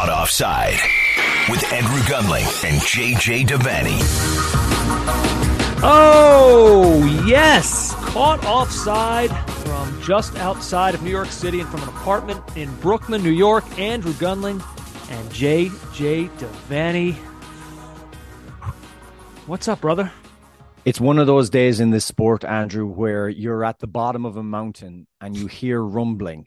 Caught offside with Andrew Gunling and JJ Devaney. Oh, yes. Caught offside from just outside of New York City and from an apartment in Brooklyn, New York. Andrew Gunling and JJ Devaney. What's up, brother? It's one of those days in this sport, Andrew, where you're at the bottom of a mountain and you hear rumbling,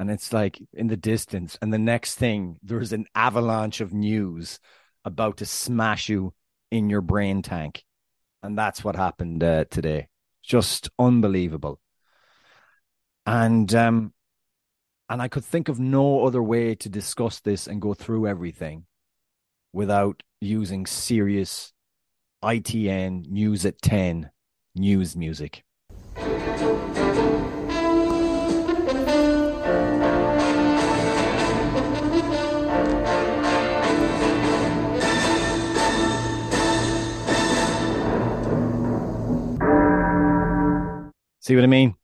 and it's like in the distance. And the next thing, there's an avalanche of news about to smash you in your brain tank. And that's what happened uh, today. Just unbelievable. And um, and I could think of no other way to discuss this and go through everything without using serious ITN News at 10 news music. See what I mean?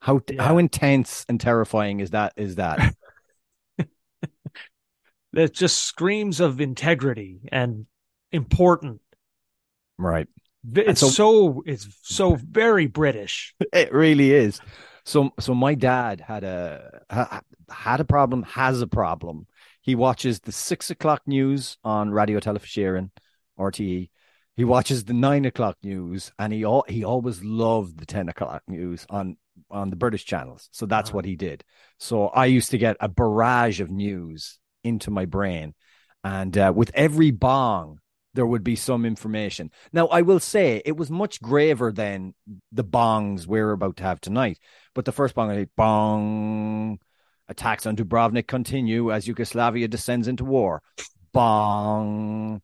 How Yeah. how intense and terrifying is that? Is that? That just screams of integrity and important. right. It's so- so it's so very British. It really is. So so my dad had a had a problem, has a problem. He watches the six o'clock news on Raidió Teilifís Éireann, RTE. He watches the nine o'clock news, and he all he always loved the ten o'clock news on on the British channels. So that's Uh-huh. what he did. So I used to get a barrage of news into my brain, and uh, with every bong, there would be some information. Now, I will say it was much graver than the bongs we're about to have tonight. But the first bong, I bong, attacks on Dubrovnik continue as Yugoslavia descends into war. Bong,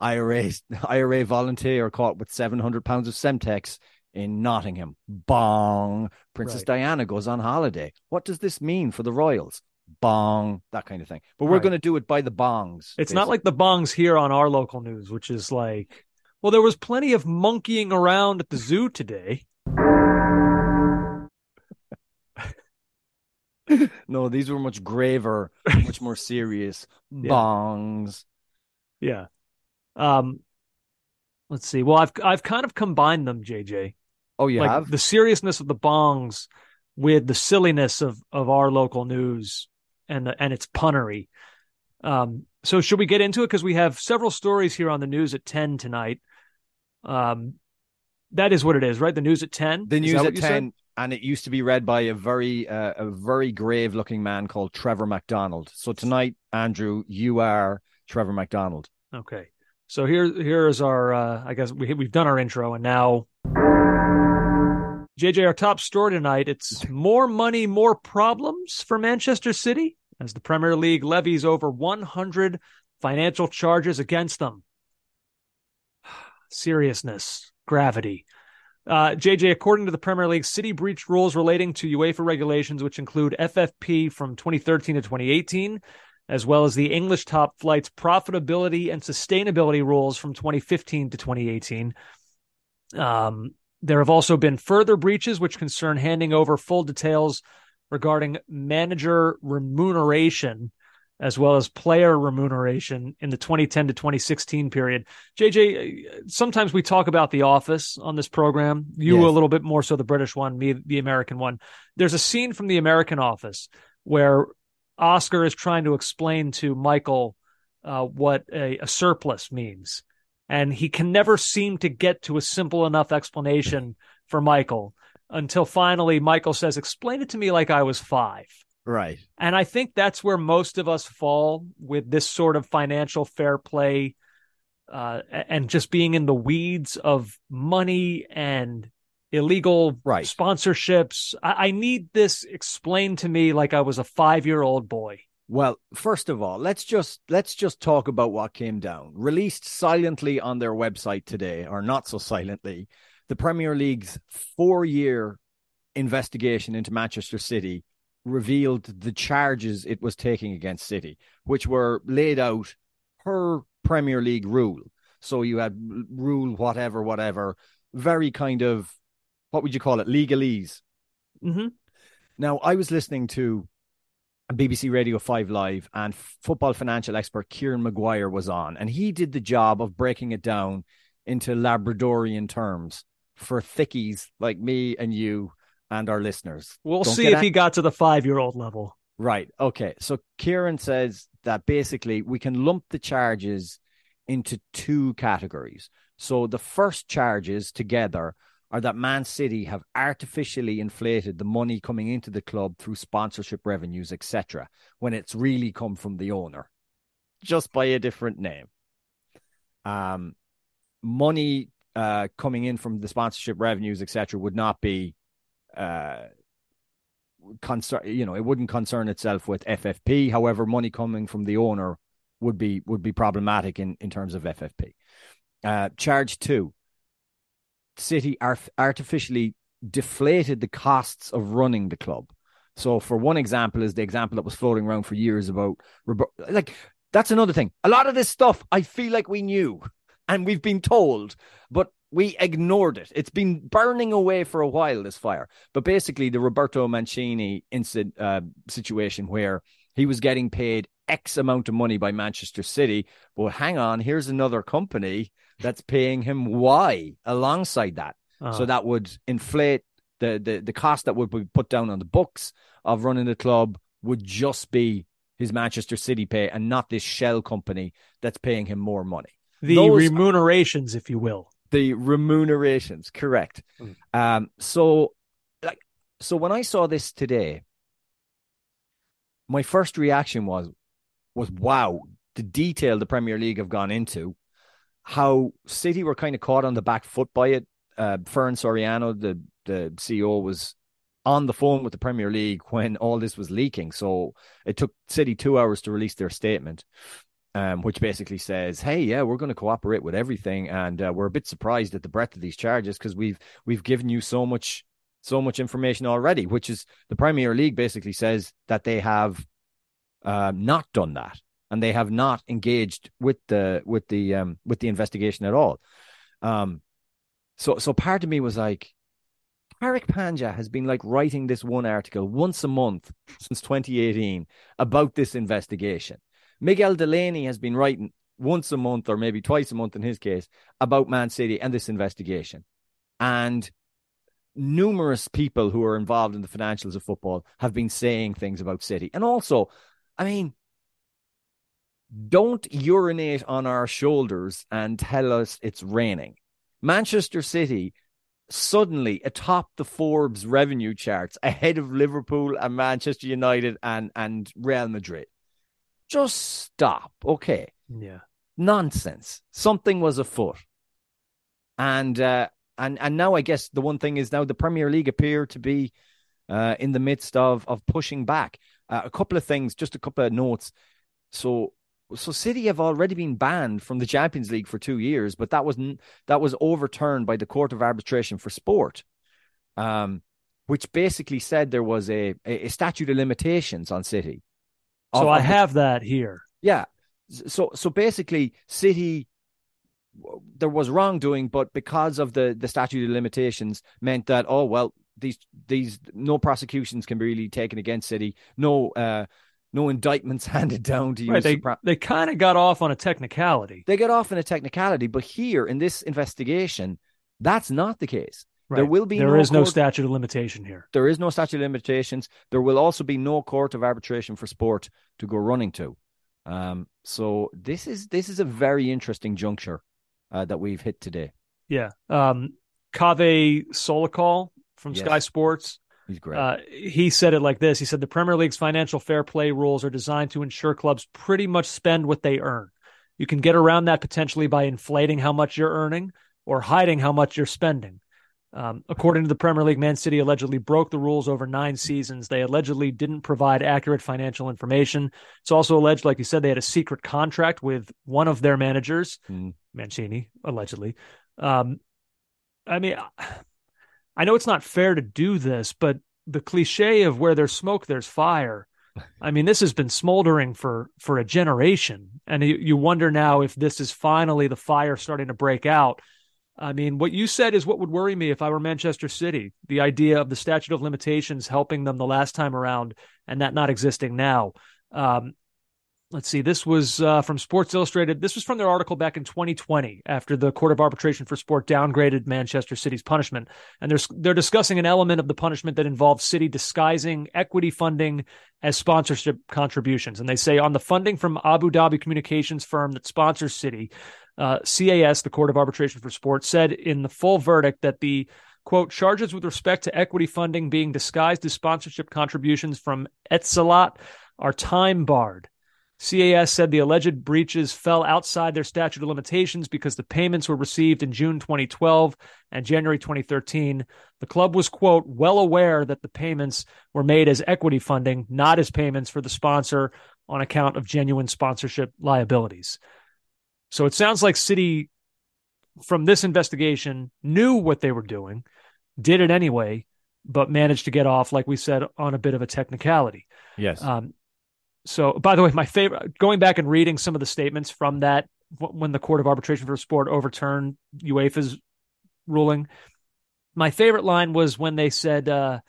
IRA IRA volunteer caught with seven hundred pounds of Semtex in Nottingham. Bong, Princess Right. Diana goes on holiday. What does this mean for the royals? Bong, that kind of thing. But we're Right. going to do it by the bongs. It's not like the bongs here on our local news, which is like, well, there was plenty of monkeying around at the zoo today. No, these were much graver, much more serious Yeah. bongs. Yeah. Um, let's see. Well, I've I've kind of combined them, JJ. Oh, you like have? the seriousness of the bongs with the silliness of of our local news and the, and its punnery. Um, so should we get into it? Because we have several stories here on the news at ten tonight. Um, that is what it is, right? The news at ten. the news at you said? 10 and it used to be read by a very uh, a very grave looking man called Trevor McDonald. So tonight, Andrew, you are Trevor McDonald. Okay. So here here is our uh I guess we we've done our intro and now JJ our top story tonight it's more money more problems for Manchester City as the Premier League levies over 100 financial charges against them. Seriousness, gravity. Uh, JJ, according to the Premier League, City breached rules relating to UEFA regulations, which include FFP from 2013 to 2018, as well as the English top flight's profitability and sustainability rules from 2015 to 2018. Um, there have also been further breaches which concern handing over full details regarding manager remuneration as well as player remuneration in the 2010 to 2016 period. JJ, sometimes we talk about The Office on this program. You yes. a little bit more so the British one, me the American one. There's a scene from The American Office where Oscar is trying to explain to Michael uh, what a, a surplus means. And he can never seem to get to a simple enough explanation for Michael until finally Michael says, Explain it to me like I was five. Right. And I think that's where most of us fall with this sort of financial fair play uh, and just being in the weeds of money and illegal right. sponsorships. I-, I need this explained to me like I was a five year old boy. Well, first of all, let's just let's just talk about what came down. Released silently on their website today, or not so silently, the Premier League's four-year investigation into Manchester City revealed the charges it was taking against City, which were laid out per Premier League rule. So you had rule whatever, whatever, very kind of what would you call it, legalese. Mm-hmm. Now, I was listening to BBC Radio 5 Live, and football financial expert Kieran Maguire was on, and he did the job of breaking it down into Labradorian terms for thickies like me and you and our listeners. We'll Don't see if he got to the five year old level. Right. Okay. So Kieran says that basically we can lump the charges into two categories. So the first charges together are that Man City have artificially inflated the money coming into the club through sponsorship revenues, etc., when it's really come from the owner, just by a different name. Um, money uh, coming in from the sponsorship revenues, etc., would not be uh, concern. You know, it wouldn't concern itself with FFP. However, money coming from the owner would be would be problematic in in terms of FFP. Uh, charge two. City artificially deflated the costs of running the club. So, for one example, is the example that was floating around for years about like that's another thing. A lot of this stuff I feel like we knew and we've been told, but we ignored it. It's been burning away for a while, this fire. But basically, the Roberto Mancini incident uh, situation where he was getting paid X amount of money by Manchester City, but hang on, here's another company that's paying him Y alongside that. Uh-huh. So that would inflate the, the the cost that would be put down on the books of running the club would just be his Manchester City pay and not this shell company that's paying him more money. The Those remunerations, if you will the remunerations correct mm. um so like so when i saw this today my first reaction was was wow the detail the premier league have gone into how city were kind of caught on the back foot by it. Uh Ferran Soriano the the ceo was on the phone with the premier league when all this was leaking. So it took city 2 hours to release their statement um, which basically says, "Hey, yeah, we're going to cooperate with everything, and uh, we're a bit surprised at the breadth of these charges because we've we've given you so much so much information already." Which is the Premier League basically says that they have uh, not done that, and they have not engaged with the with the um, with the investigation at all. Um, so so part of me was like, Tariq Panja has been like writing this one article once a month since 2018 about this investigation Miguel Delaney has been writing once a month or maybe twice a month in his case about Man City and this investigation. And numerous people who are involved in the financials of football have been saying things about City. And also, I mean, don't urinate on our shoulders and tell us it's raining. Manchester City suddenly atop the Forbes revenue charts ahead of Liverpool and Manchester United and, and Real Madrid. Just stop. Okay. Yeah. Nonsense. Something was afoot. And uh and and now I guess the one thing is now the Premier League appear to be uh in the midst of of pushing back. Uh, a couple of things, just a couple of notes. So so City have already been banned from the Champions League for two years, but that was that was overturned by the Court of Arbitration for Sport, um, which basically said there was a, a, a statute of limitations on City. So I have that here. Yeah. So so basically, City there was wrongdoing, but because of the the statute of limitations, meant that oh well, these these no prosecutions can be really taken against City. No. uh no indictments handed down to you. Right, they they kind of got off on a technicality. They got off on a technicality, but here in this investigation, that's not the case. Right. There will be there no is court, no statute of limitation here. There is no statute of limitations. There will also be no court of arbitration for sport to go running to. Um, so this is this is a very interesting juncture uh, that we've hit today. Yeah. Um, Kaveh Solhekol from yes. Sky Sports. He's great. Uh, he said it like this. He said the Premier League's financial fair play rules are designed to ensure clubs pretty much spend what they earn. You can get around that potentially by inflating how much you're earning or hiding how much you're spending. Um, according to the Premier League, Man City allegedly broke the rules over nine seasons. They allegedly didn't provide accurate financial information. It's also alleged, like you said, they had a secret contract with one of their managers, mm. Mancini, allegedly. Um, I mean, I know it's not fair to do this, but the cliche of where there's smoke, there's fire. I mean, this has been smoldering for for a generation, and you, you wonder now if this is finally the fire starting to break out I mean, what you said is what would worry me if I were Manchester City. The idea of the statute of limitations helping them the last time around and that not existing now. Um, let's see, this was uh, from Sports Illustrated. This was from their article back in 2020 after the Court of Arbitration for Sport downgraded Manchester City's punishment. And they're, they're discussing an element of the punishment that involves City disguising equity funding as sponsorship contributions. And they say on the funding from Abu Dhabi communications firm that sponsors City, uh, CAS, the Court of Arbitration for Sport, said in the full verdict that the quote charges with respect to equity funding being disguised as sponsorship contributions from Etisalat are time barred. CAS said the alleged breaches fell outside their statute of limitations because the payments were received in June 2012 and January 2013. The club was, quote, well aware that the payments were made as equity funding, not as payments for the sponsor on account of genuine sponsorship liabilities. So it sounds like City, from this investigation, knew what they were doing, did it anyway, but managed to get off, like we said, on a bit of a technicality. Yes. Um, so, by the way, my favorite, going back and reading some of the statements from that when the Court of Arbitration for Sport overturned UEFA's ruling, my favorite line was when they said, uh,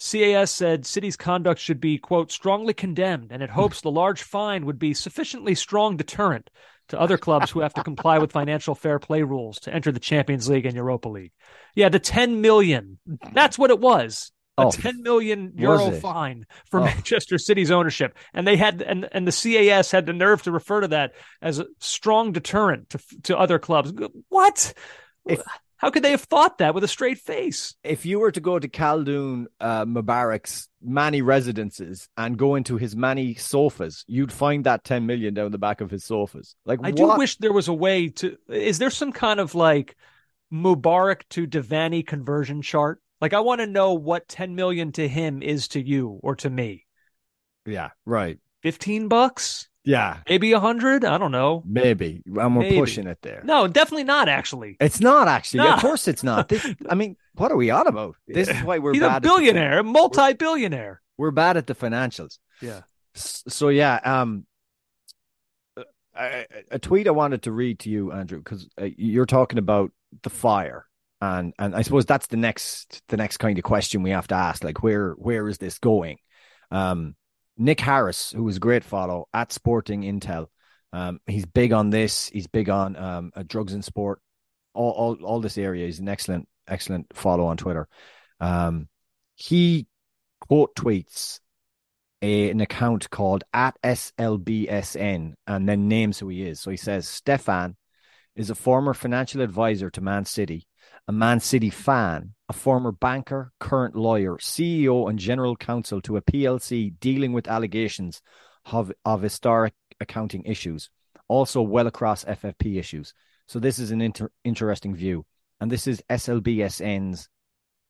CAS said City's conduct should be, quote, strongly condemned, and it hopes the large fine would be sufficiently strong deterrent to other clubs who have to comply with financial fair play rules to enter the Champions League and Europa League. Yeah, the 10 million. That's what it was. A oh, 10 million euro fine for oh. Manchester City's ownership. And they had and and the CAS had the nerve to refer to that as a strong deterrent to to other clubs. What? If, how could they have thought that with a straight face? If you were to go to Khaldoon uh, Mubarak's many residences and go into his many sofas, you'd find that 10 million down the back of his sofas. Like, I what? do wish there was a way to. Is there some kind of like Mubarak to Devaney conversion chart? Like, I want to know what 10 million to him is to you or to me. Yeah, right. 15 bucks? Yeah. Maybe a hundred. I don't know. Maybe. And we're Maybe. pushing it there. No, definitely not actually. It's not actually. Of course it's not. This, I mean, what are we on about? This is why we're He's bad a billionaire, multi-billionaire. We're, we're bad at the financials. Yeah. So yeah, um a, a tweet I wanted to read to you, Andrew, because uh, you're talking about the fire, and and I suppose that's the next the next kind of question we have to ask, like where where is this going? Um, Nick Harris, who was a great follow at Sporting Intel. Um, he's big on this. He's big on um, uh, drugs and sport, all, all all this area. He's an excellent excellent follow on Twitter. Um, he quote tweets a, an account called at SLBSN and then names who he is. So he says Stefan is a former financial advisor to Man City a Man City fan, a former banker, current lawyer, CEO, and general counsel to a PLC dealing with allegations of, of historic accounting issues, also well across FFP issues. So this is an inter- interesting view. And this is SLBSN's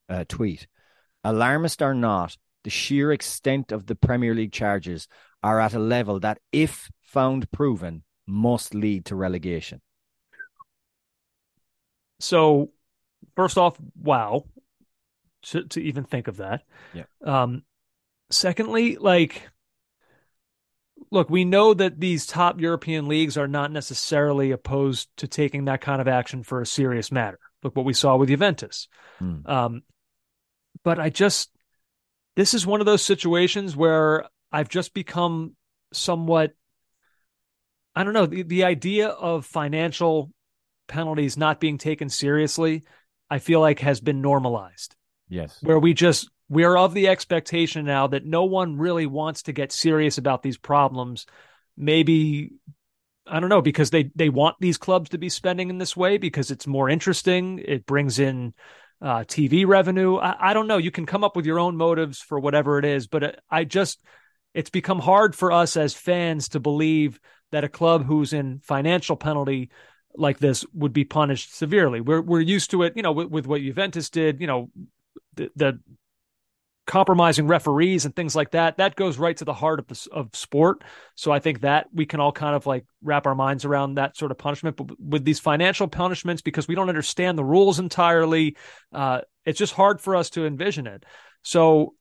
uh, tweet. Alarmist or not, the sheer extent of the Premier League charges are at a level that, if found proven must lead to relegation. So, first off, wow, to, to even think of that. Yeah. Um, secondly, like, look, we know that these top European leagues are not necessarily opposed to taking that kind of action for a serious matter. Look what we saw with Juventus. Hmm. Um, but I just, this is one of those situations where I've just become somewhat, I don't know, the, the idea of financial penalties not being taken seriously, I feel like has been normalized. Yes. Where we just, we're of the expectation now that no one really wants to get serious about these problems. Maybe I don't know because they they want these clubs to be spending in this way because it's more interesting. It brings in uh, TV revenue. I, I, don't know. You can come up with your own motives for whatever it is, but uh, I just it's become hard for us as fans to believe that a club who's in financial penalty like this would be punished severely. We're we're used to it, you know, with, with what Juventus did. You know, the, the compromising referees and things like that that goes right to the heart of the, of sport so i think that we can all kind of like wrap our minds around that sort of punishment but with these financial punishments because we don't understand the rules entirely uh, it's just hard for us to envision it so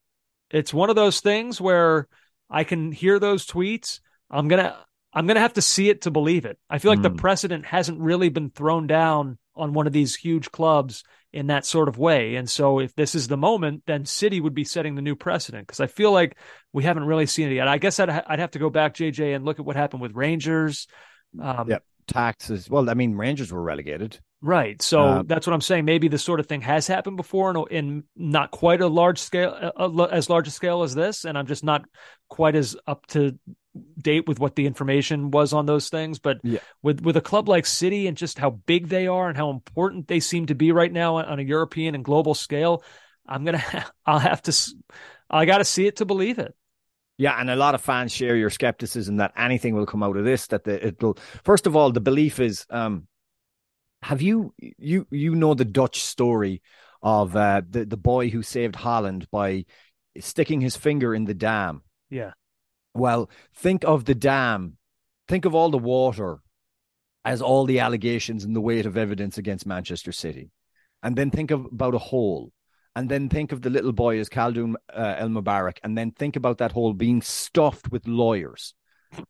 it's one of those things where i can hear those tweets i'm gonna i'm gonna have to see it to believe it i feel like mm. the precedent hasn't really been thrown down on one of these huge clubs in that sort of way. And so if this is the moment, then City would be setting the new precedent because I feel like we haven't really seen it yet. I guess I'd, I'd have to go back, JJ, and look at what happened with Rangers. Um, yep. Taxes. Well, I mean, Rangers were relegated. Right. So uh, that's what I'm saying. Maybe this sort of thing has happened before in, in not quite a large scale, as large a scale as this. And I'm just not quite as up to date with what the information was on those things. But yeah. with with a club like City and just how big they are and how important they seem to be right now on a European and global scale, I'm gonna I'll have to I got to see it to believe it. Yeah, and a lot of fans share your skepticism that anything will come out of this. That the, it'll first of all, the belief is, um, have you you you know the Dutch story of uh, the the boy who saved Holland by sticking his finger in the dam? Yeah, well, think of the dam, think of all the water as all the allegations and the weight of evidence against Manchester City. And then think of, about a hole. And then think of the little boy as Khaldoon uh, El Mubarak. And then think about that hole being stuffed with lawyers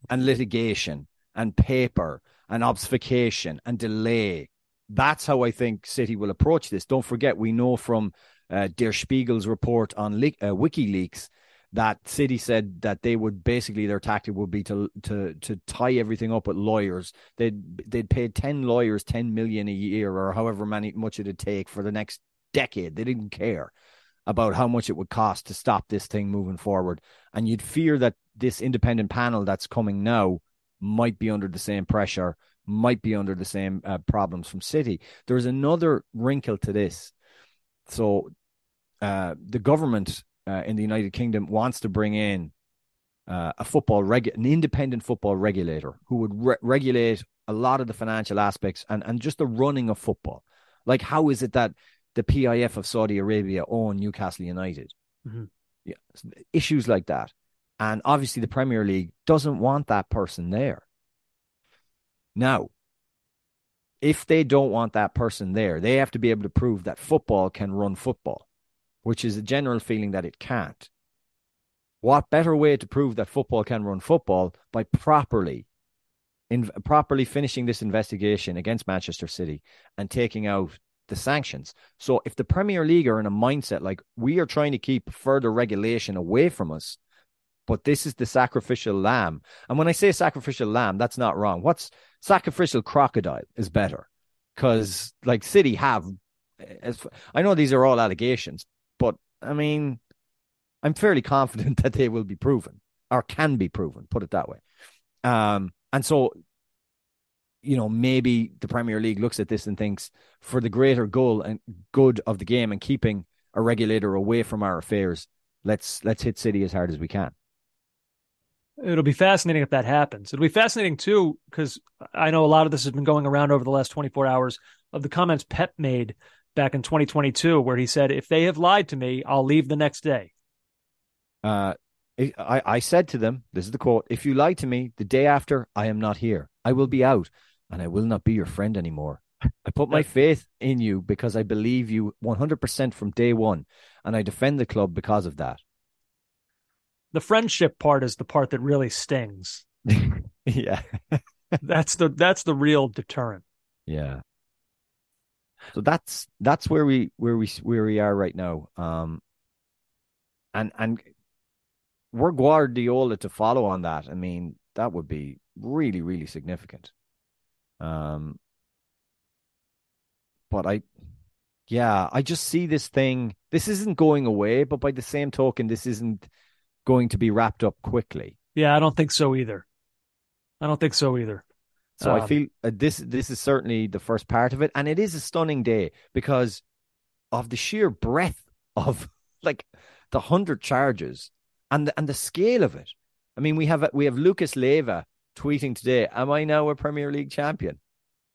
and litigation and paper and obfuscation and delay. That's how I think City will approach this. Don't forget, we know from uh, Der Spiegel's report on Le- uh, WikiLeaks that City said that they would basically their tactic would be to to to tie everything up with lawyers. They'd they'd pay ten lawyers ten million a year or however many much it'd take for the next decade. They didn't care about how much it would cost to stop this thing moving forward. And you'd fear that this independent panel that's coming now might be under the same pressure, might be under the same uh, problems from City. There's another wrinkle to this. So uh, the government uh, in the United Kingdom wants to bring in uh, a football regu- an independent football regulator who would re- regulate a lot of the financial aspects and and just the running of football. Like, how is it that the PIF of Saudi Arabia own Newcastle United? Mm-hmm. Yeah, issues like that, and obviously the Premier League doesn't want that person there. Now, if they don't want that person there, they have to be able to prove that football can run football which is a general feeling that it can't. What better way to prove that football can run football by properly in properly finishing this investigation against Manchester City and taking out the sanctions. So if the Premier League are in a mindset like we are trying to keep further regulation away from us, but this is the sacrificial lamb. And when I say sacrificial lamb, that's not wrong. What's sacrificial crocodile is better because like City have as I know these are all allegations, I mean, I'm fairly confident that they will be proven or can be proven, put it that way. Um, and so, you know, maybe the Premier League looks at this and thinks for the greater goal and good of the game and keeping a regulator away from our affairs, let's let's hit City as hard as we can. It'll be fascinating if that happens. It'll be fascinating too, because I know a lot of this has been going around over the last 24 hours of the comments Pep made back in 2022 where he said, "If they have lied to me, I'll leave the next day." Uh, I, I said to them, this is the quote, if you lie to me the day after I am not here, I will be out and I will not be your friend anymore. I put my faith in you because I believe you 100% from day one, and I defend the club because of that. The friendship part is the part that really stings. yeah. that's the that's the real deterrent. Yeah. So that's that's where we where we where we are right now. Um and and we're Guardiola to follow on that. I mean, that would be really, really significant. Um but I, yeah, I just see this thing. This isn't going away, but by the same token, this isn't going to be wrapped up quickly. Yeah, I don't think so either. I don't think so either. So um, I feel uh, this this is certainly the first part of it, and it is a stunning day because of the sheer breadth of like the hundred charges and the, and the scale of it. I mean, we have we have Lucas Leiva tweeting today, "Am I now a Premier League champion?"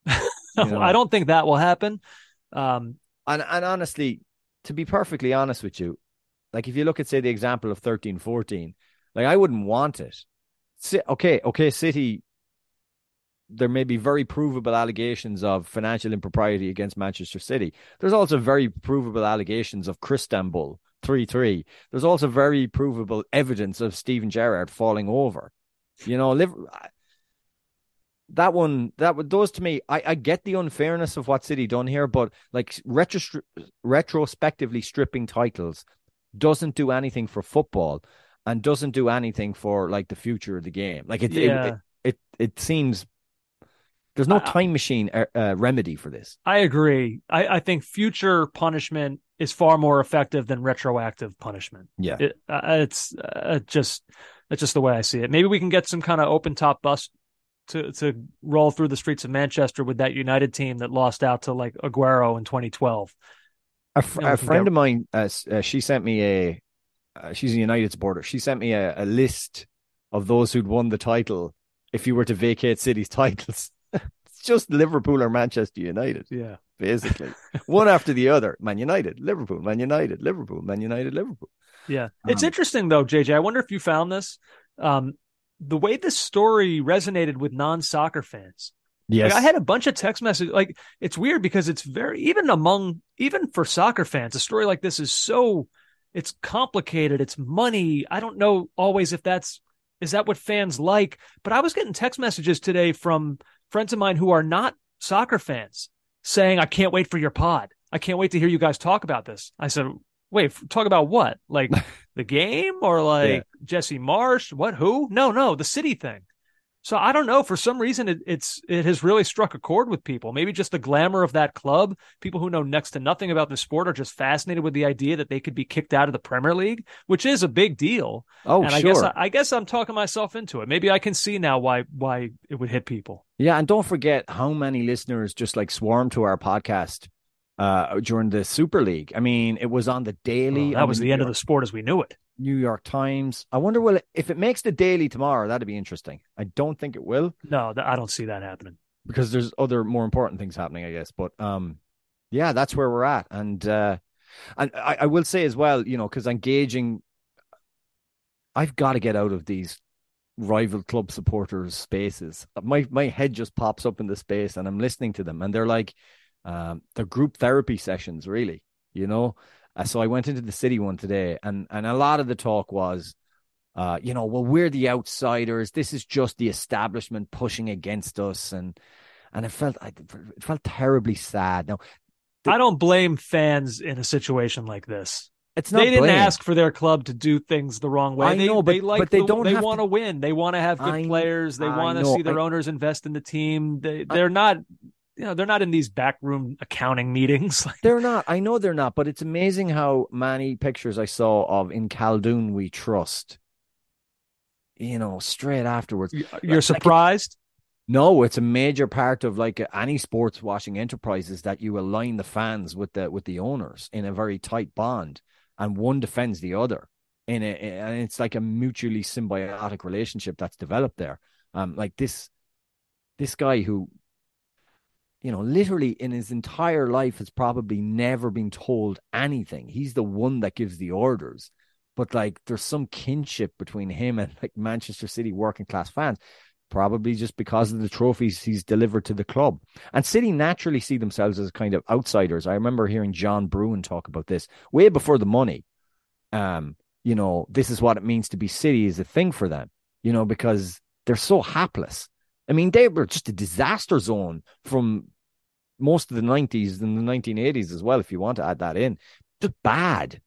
know? I don't think that will happen. Um, and and honestly, to be perfectly honest with you, like if you look at say the example of 13 14, like I wouldn't want it. Okay, okay, City there may be very provable allegations of financial impropriety against Manchester City. There's also very provable allegations of Crystanbul 3 3. There's also very provable evidence of Steven Gerrard falling over. You know, that one that those to me I, I get the unfairness of what city done here but like retro, retrospectively stripping titles doesn't do anything for football and doesn't do anything for like the future of the game like it yeah. it, it, it, it seems there's no time machine uh, uh, remedy for this i agree I, I think future punishment is far more effective than retroactive punishment yeah it, uh, it's uh, just that's just the way i see it maybe we can get some kind of open top bus to to roll through the streets of Manchester with that United team that lost out to like Aguero in 2012. A, fr- you know, a friend get... of mine, uh, uh, she sent me a. Uh, she's a United supporter. She sent me a, a, list of those who'd won the title. If you were to vacate City's titles, just Liverpool or Manchester United. Yeah, basically one after the other. Man United, Liverpool, Man United, Liverpool, Man United, Liverpool. Yeah, it's um, interesting though, JJ. I wonder if you found this. Um, the way this story resonated with non-soccer fans. Yes. Like I had a bunch of text messages. Like it's weird because it's very even among even for soccer fans, a story like this is so it's complicated. It's money. I don't know always if that's is that what fans like. But I was getting text messages today from friends of mine who are not soccer fans saying, "I can't wait for your pod. I can't wait to hear you guys talk about this." I said, Wait, talk about what? Like the game or like yeah. Jesse Marsch? What? Who? No, no, the city thing. So I don't know. For some reason, it, it's it has really struck a chord with people. Maybe just the glamour of that club. People who know next to nothing about the sport are just fascinated with the idea that they could be kicked out of the Premier League, which is a big deal. Oh, and sure. I guess I, I guess I'm talking myself into it. Maybe I can see now why why it would hit people. Yeah, and don't forget how many listeners just like swarm to our podcast uh, during the Super League. I mean, it was on the daily. Oh, that was the, the end of the sport as we knew it. New York Times. I wonder will it, if it makes the daily tomorrow. That'd be interesting. I don't think it will. No, I don't see that happening because there's other more important things happening, I guess. But um, yeah, that's where we're at, and uh, and I, I will say as well, you know, because engaging, I've got to get out of these rival club supporters spaces. My my head just pops up in the space, and I'm listening to them, and they're like um, they're group therapy sessions, really. You know, uh, so I went into the city one today, and and a lot of the talk was, uh, you know, well, we're the outsiders. This is just the establishment pushing against us, and and it felt it felt terribly sad. Now, the, I don't blame fans in a situation like this. It's not they didn't blame. ask for their club to do things the wrong way. I they, know, but they like but they the, don't. They want to win. They want to have good I, players. They want to see their I, owners invest in the team. They they're not you know they're not in these backroom accounting meetings. they're not. I know they're not, but it's amazing how many pictures I saw of in Khaldoon we trust. You know, straight afterwards. You're like, surprised? no, it's a major part of like any sports washing enterprises that you align the fans with the with the owners in a very tight bond, and one defends the other. In a, and it's like a mutually symbiotic relationship that's developed there. Um, like this, this guy who you know, literally in his entire life has probably never been told anything. He's the one that gives the orders. but like there's some kinship between him and like Manchester City working class fans, probably just because of the trophies he's delivered to the club. And City naturally see themselves as kind of outsiders. I remember hearing John Brewin talk about this way before the money. Um, you know, this is what it means to be City is a thing for them, you know, because they're so hapless. I mean, they were just a disaster zone from most of the 90s and the 1980s as well, if you want to add that in. Just bad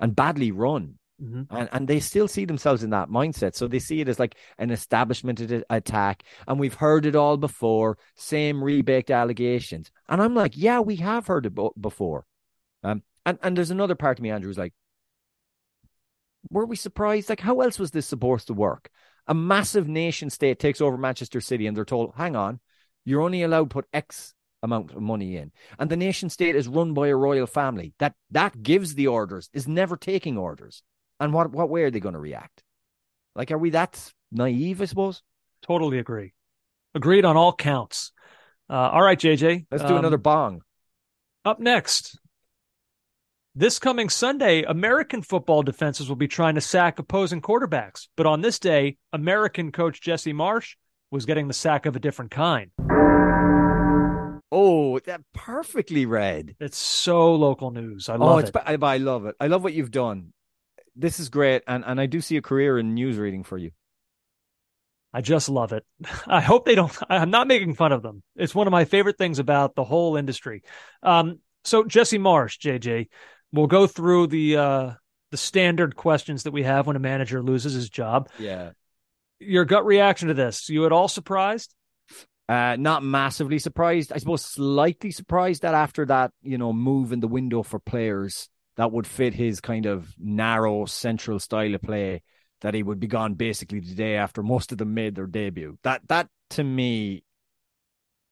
and badly run. Mm-hmm. And, and they still see themselves in that mindset. So they see it as like an establishment attack. And we've heard it all before, same rebaked allegations. And I'm like, yeah, we have heard it before. Um, and, and there's another part of me, Andrew, is like, were we surprised? Like, how else was this supposed to work? A massive nation state takes over Manchester City and they're told, hang on, you're only allowed to put X amount of money in. And the nation state is run by a royal family that that gives the orders, is never taking orders. And what what way are they going to react? Like, are we that naive? I suppose. Totally agree. Agreed on all counts. Uh, all right, JJ. Let's do um, another bong. Up next, this coming Sunday, American football defenses will be trying to sack opposing quarterbacks. But on this day, American coach Jesse Marsch was getting the sack of a different kind. Oh, that perfectly read. It's so local news. I oh, love oh, it. I, I love it. I love what you've done. This is great, and and I do see a career in news reading for you. I just love it. I hope they don't. I'm not making fun of them. It's one of my favorite things about the whole industry. Um, so Jesse Marsch, JJ, we'll go through the uh, the standard questions that we have when a manager loses his job. Yeah. Your gut reaction to this? You at all surprised? Uh, not massively surprised. I suppose slightly surprised that after that, you know, move in the window for players that would fit his kind of narrow central style of play, that he would be gone basically the day after most of them made their debut. That that to me,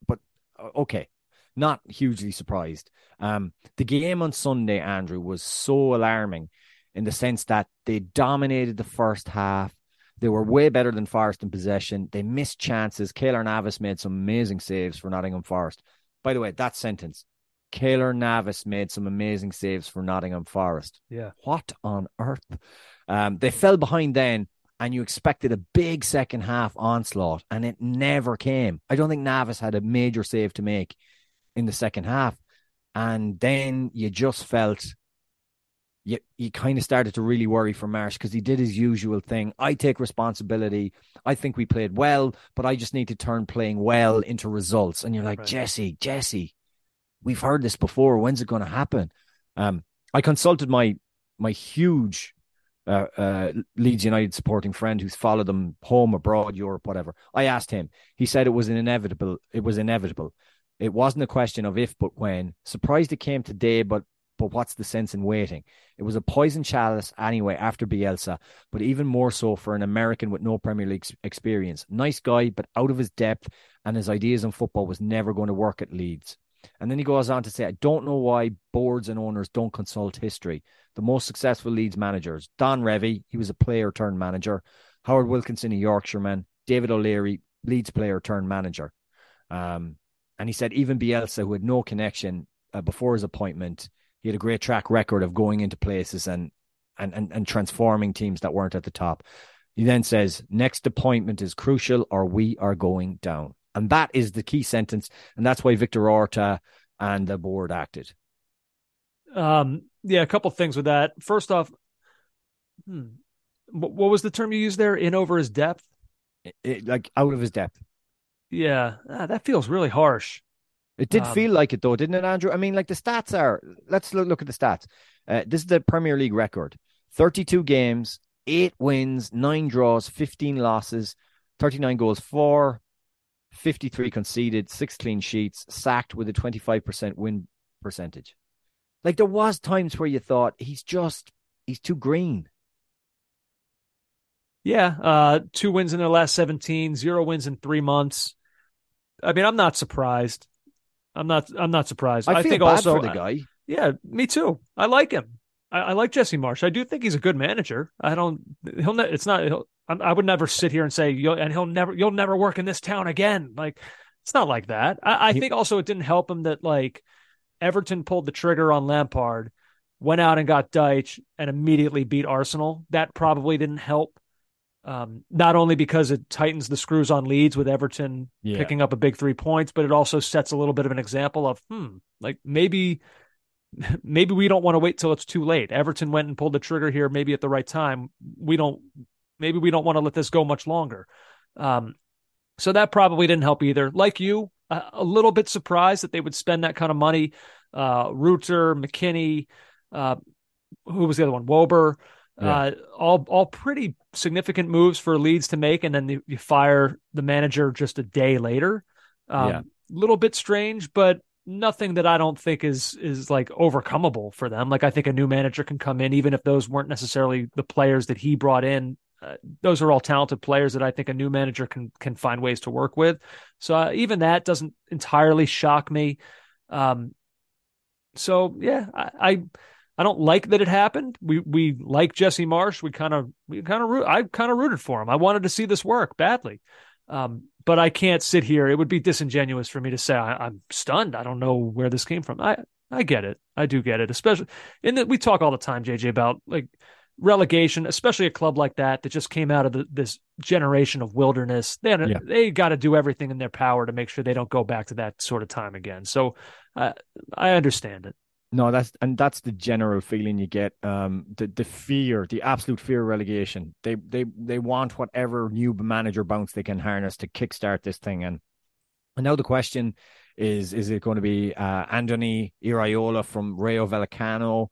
but uh, okay, not hugely surprised. Um, the game on Sunday, Andrew, was so alarming in the sense that they dominated the first half. They were way better than Forest in possession. They missed chances. Keylor Navas made some amazing saves for Nottingham Forest. By the way, that sentence, Keylor Navas made some amazing saves for Nottingham Forest. Yeah. What on earth? Um, they fell behind then, and you expected a big second half onslaught, and it never came. I don't think Navas had a major save to make in the second half. And then you just felt you you kind of started to really worry for Marsch because he did his usual thing. I take responsibility. I think we played well, but I just need to turn playing well into results. And you're like, right. Jesse, Jesse, we've heard this before. When's it going to happen? Um, I consulted my my huge uh, uh, Leeds United supporting friend who's followed them home, abroad, Europe, whatever. I asked him. He said it was an inevitable. It was inevitable. It wasn't a question of if, but when. Surprised it came today, but but what's the sense in waiting? It was a poison chalice anyway after Bielsa, but even more so for an American with no Premier League experience. Nice guy, but out of his depth, and his ideas on football was never going to work at Leeds. And then he goes on to say, I don't know why boards and owners don't consult history. The most successful Leeds managers, Don Revie, he was a player turned manager. Howard Wilkinson, a Yorkshireman. David O'Leary, Leeds player turned manager. Um, and he said even Bielsa, who had no connection uh, before his appointment, he had a great track record of going into places and and and, and transforming teams that weren't at the top. He then says, "Next appointment is crucial, or we are going down." And that is the key sentence, and that's why Victor Orta and the board acted. Um, yeah, a couple things with that. First off, hmm, what was the term you used there? In over his depth, it, it, like out of his depth. Yeah, ah, that feels really harsh. It did um, feel like it though, didn't it, Andrew? I mean, like the stats are. Let's look, look at the stats. Uh, this is the Premier League record: thirty-two games, eight wins, nine draws, fifteen losses, thirty-nine goals for, fifty-three conceded, six clean sheets, sacked with a twenty-five percent win percentage. Like there was times where you thought he's just he's too green. Yeah, uh, two wins in their last 17, zero wins in three months. I mean, I'm not surprised. I'm not. I'm not surprised. I, I think also the guy. yeah, me too. I like him. I, I, like Jesse Marsch. I do think he's a good manager. I don't. He'll. Ne- it's not. He'll, I would never sit here and say, you'll, and he'll never. You'll never work in this town again. Like it's not like that. I, I he, think also it didn't help him that like Everton pulled the trigger on Lampard went out and got Dyche and immediately beat Arsenal. That probably didn't help. Um, not only because it tightens the screws on Leeds with Everton Yeah. picking up a big three points, but it also sets a little bit of an example of, hmm, like maybe, maybe we don't want to wait till it's too late. Everton went and pulled the trigger here, maybe at the right time. We don't, maybe we don't want to let this go much longer. Um, so that probably didn't help either. Like you, a, a little bit surprised that they would spend that kind of money. Uh, Rutter, McKennie, uh, who was the other one? Wober. Uh, all all pretty significant moves for Leeds to make, and then you, you fire the manager just a day later. Um, Yeah. little bit strange, but nothing that I don't think is is like overcomable for them. Like I think a new manager can come in, even if those weren't necessarily the players that he brought in. Uh, those are all talented players that I think a new manager can can find ways to work with. So uh, even that doesn't entirely shock me. Um, so yeah, I, I I don't like that it happened. We we like Jesse Marsch. We kind of we kind of. I kind of rooted for him. I wanted to see this work badly. Um, but I can't sit here. It would be disingenuous for me to say I, I'm stunned. I don't know where this came from. I I get it. I do get it. Especially in that we talk all the time, JJ, about like relegation, especially a club like that that just came out of the, this generation of wilderness. They Yeah. they got to do everything in their power to make sure they don't go back to that sort of time again. So uh, I understand it. No, that's and that's the general feeling you get. Um, the the fear, the absolute fear of relegation. They they they want whatever new manager bounce they can harness to kickstart this thing. And and now the question is: Is it going to be uh, Andoni Iraola from Rayo Vallecano?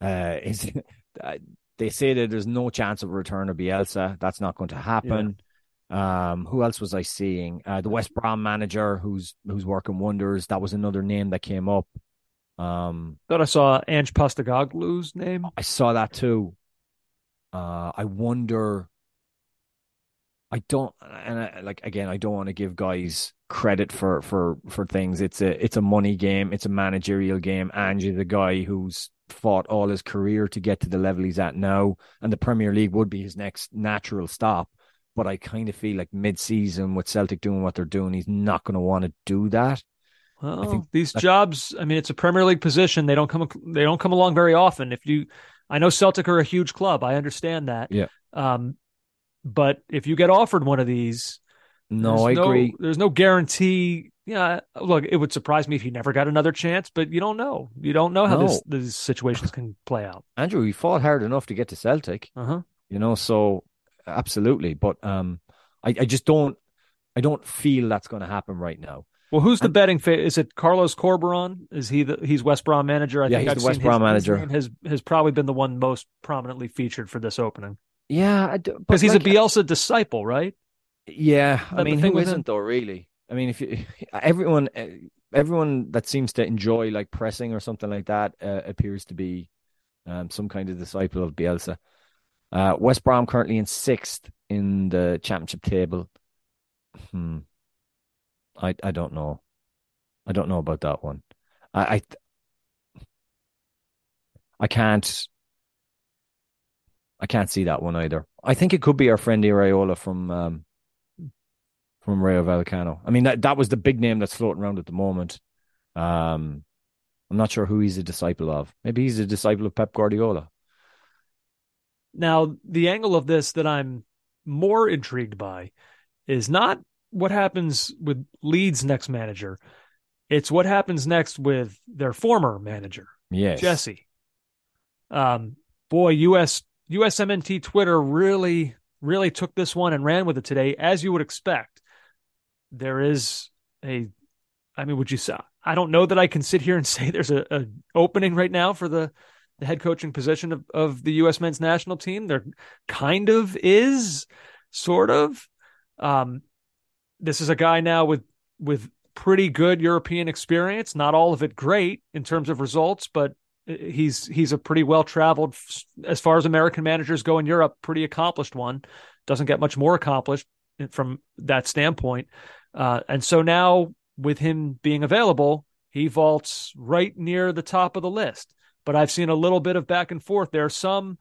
Uh, is uh, they say that there's no chance of a return of Bielsa. That's not going to happen. Um, who else was I seeing? Uh, the West Brom manager, who's who's working wonders. That was another name that came up. Um, Thought I saw Ange Postecoglou's name. I saw that too. Uh, I wonder. I don't, and I, like again, I don't want to give guys credit for for for things. It's a it's a money game. It's a managerial game. Ange is a guy who's fought all his career to get to the level he's at now, and the Premier League would be his next natural stop. But I kind of feel like mid-season with Celtic doing what they're doing, he's not going to want to do that. Well, think these that- jobs. I mean, it's a Premier League position. They don't come. They don't come along very often. If you, I know Celtic are a huge club. I understand that. Yeah. Um, but if you get offered one of these, No, there's I agree. There's no guarantee. Yeah, look, it would surprise me if he never got another chance, but you don't know. You don't know how this these situations can play out. Andrew, he fought hard enough to get to Celtic. Uh huh. you know so absolutely but um i, I just don't i don't feel that's going to happen right now Well, who's the And- betting fa Is it Carlos Corberán? Is he the he's West Brom manager? I Yeah, think he's I've the West Brom his, his manager. name has has probably been the one most prominently featured for this opening yeah I do- but because he's like, a Bielsa disciple, right? yeah i mean who isn't though really i mean if you everyone uh, everyone that seems to enjoy like pressing or something like that uh, appears to be um some kind of disciple of bielsa uh west brom currently in sixth in the championship table hmm i i don't know i don't know about that one i i I can't I can't see that one either. I think it could be our friend Iraola from um from Rayo Vallecano. I mean that that was the big name that's floating around at the moment. Um I'm not sure who he's a disciple of. Maybe he's a disciple of Pep Guardiola. Now, the angle of this that I'm more intrigued by is not what happens with Leeds' next manager. It's what happens next with their former manager, Yes. Jesse. Um, boy, US USMNT Twitter really, really took this one and ran with it today, as you would expect. There is a, I mean, would you say? I don't know that I can sit here and say there's a, a opening right now for the the head coaching position of, of the U.S. men's national team. There kind of is, sort of. Um, this is a guy now with with pretty good European experience. Not all of it great in terms of results, but he's he's a pretty well traveled as far as American managers go in Europe. Pretty accomplished one. Doesn't get much more accomplished from that standpoint. Uh, and so now with him being available, he vaults right near the top of the list but I've seen a little bit of back and forth. There are some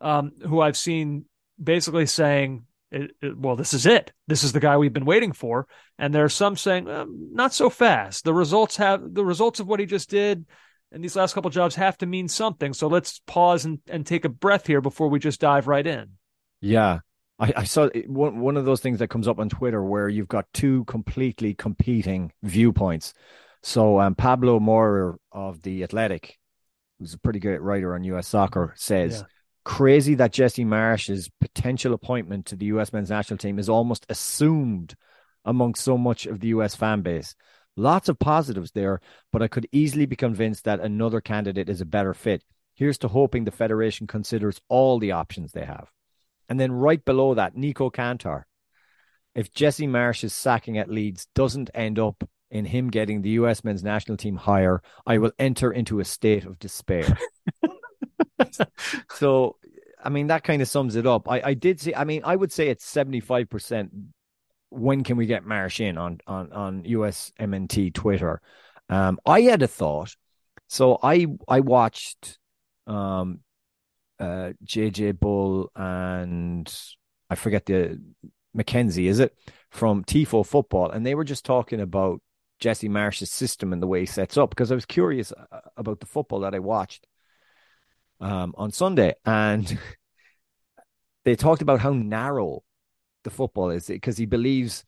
um, who I've seen basically saying, it, it, "Well, this is it. This is the guy we've been waiting for," and there are some saying, um, "Not so fast. The results have the results of what he just did and these last couple jobs have to mean something. So let's pause and, and take a breath here before we just dive right in. Yeah. I, I saw one one of those things that comes up on Twitter where you've got two completely competing viewpoints. So um, Pablo Maurer of the Athletic, who's a pretty great writer on U.S. soccer, says Yeah. Crazy that Jesse Marsch's potential appointment to the U.S. men's national team is almost assumed among so much of the U.S. fan base. Lots of positives there, but I could easily be convinced that another candidate is a better fit. Here's to hoping the Federation considers all the options they have. And then right below that, Nico Cantor. If Jesse Marsch's sacking at Leeds doesn't end up in him getting the US men's national team hire, I will enter into a state of despair. so, I mean, that kind of sums it up. I, I did see, I mean, I would say it's 75%. When can we get Marsch in on, on, on US MNT Twitter? Um, I had a thought. So I, I watched, um, uh, JJ Bull and I forget the Mackenzie, is it from Tifo Football, and they were just talking about Jesse Marsch's system and the way he sets up because I was curious uh, about the football that I watched um, on Sunday, and they talked about how narrow the football is because he believes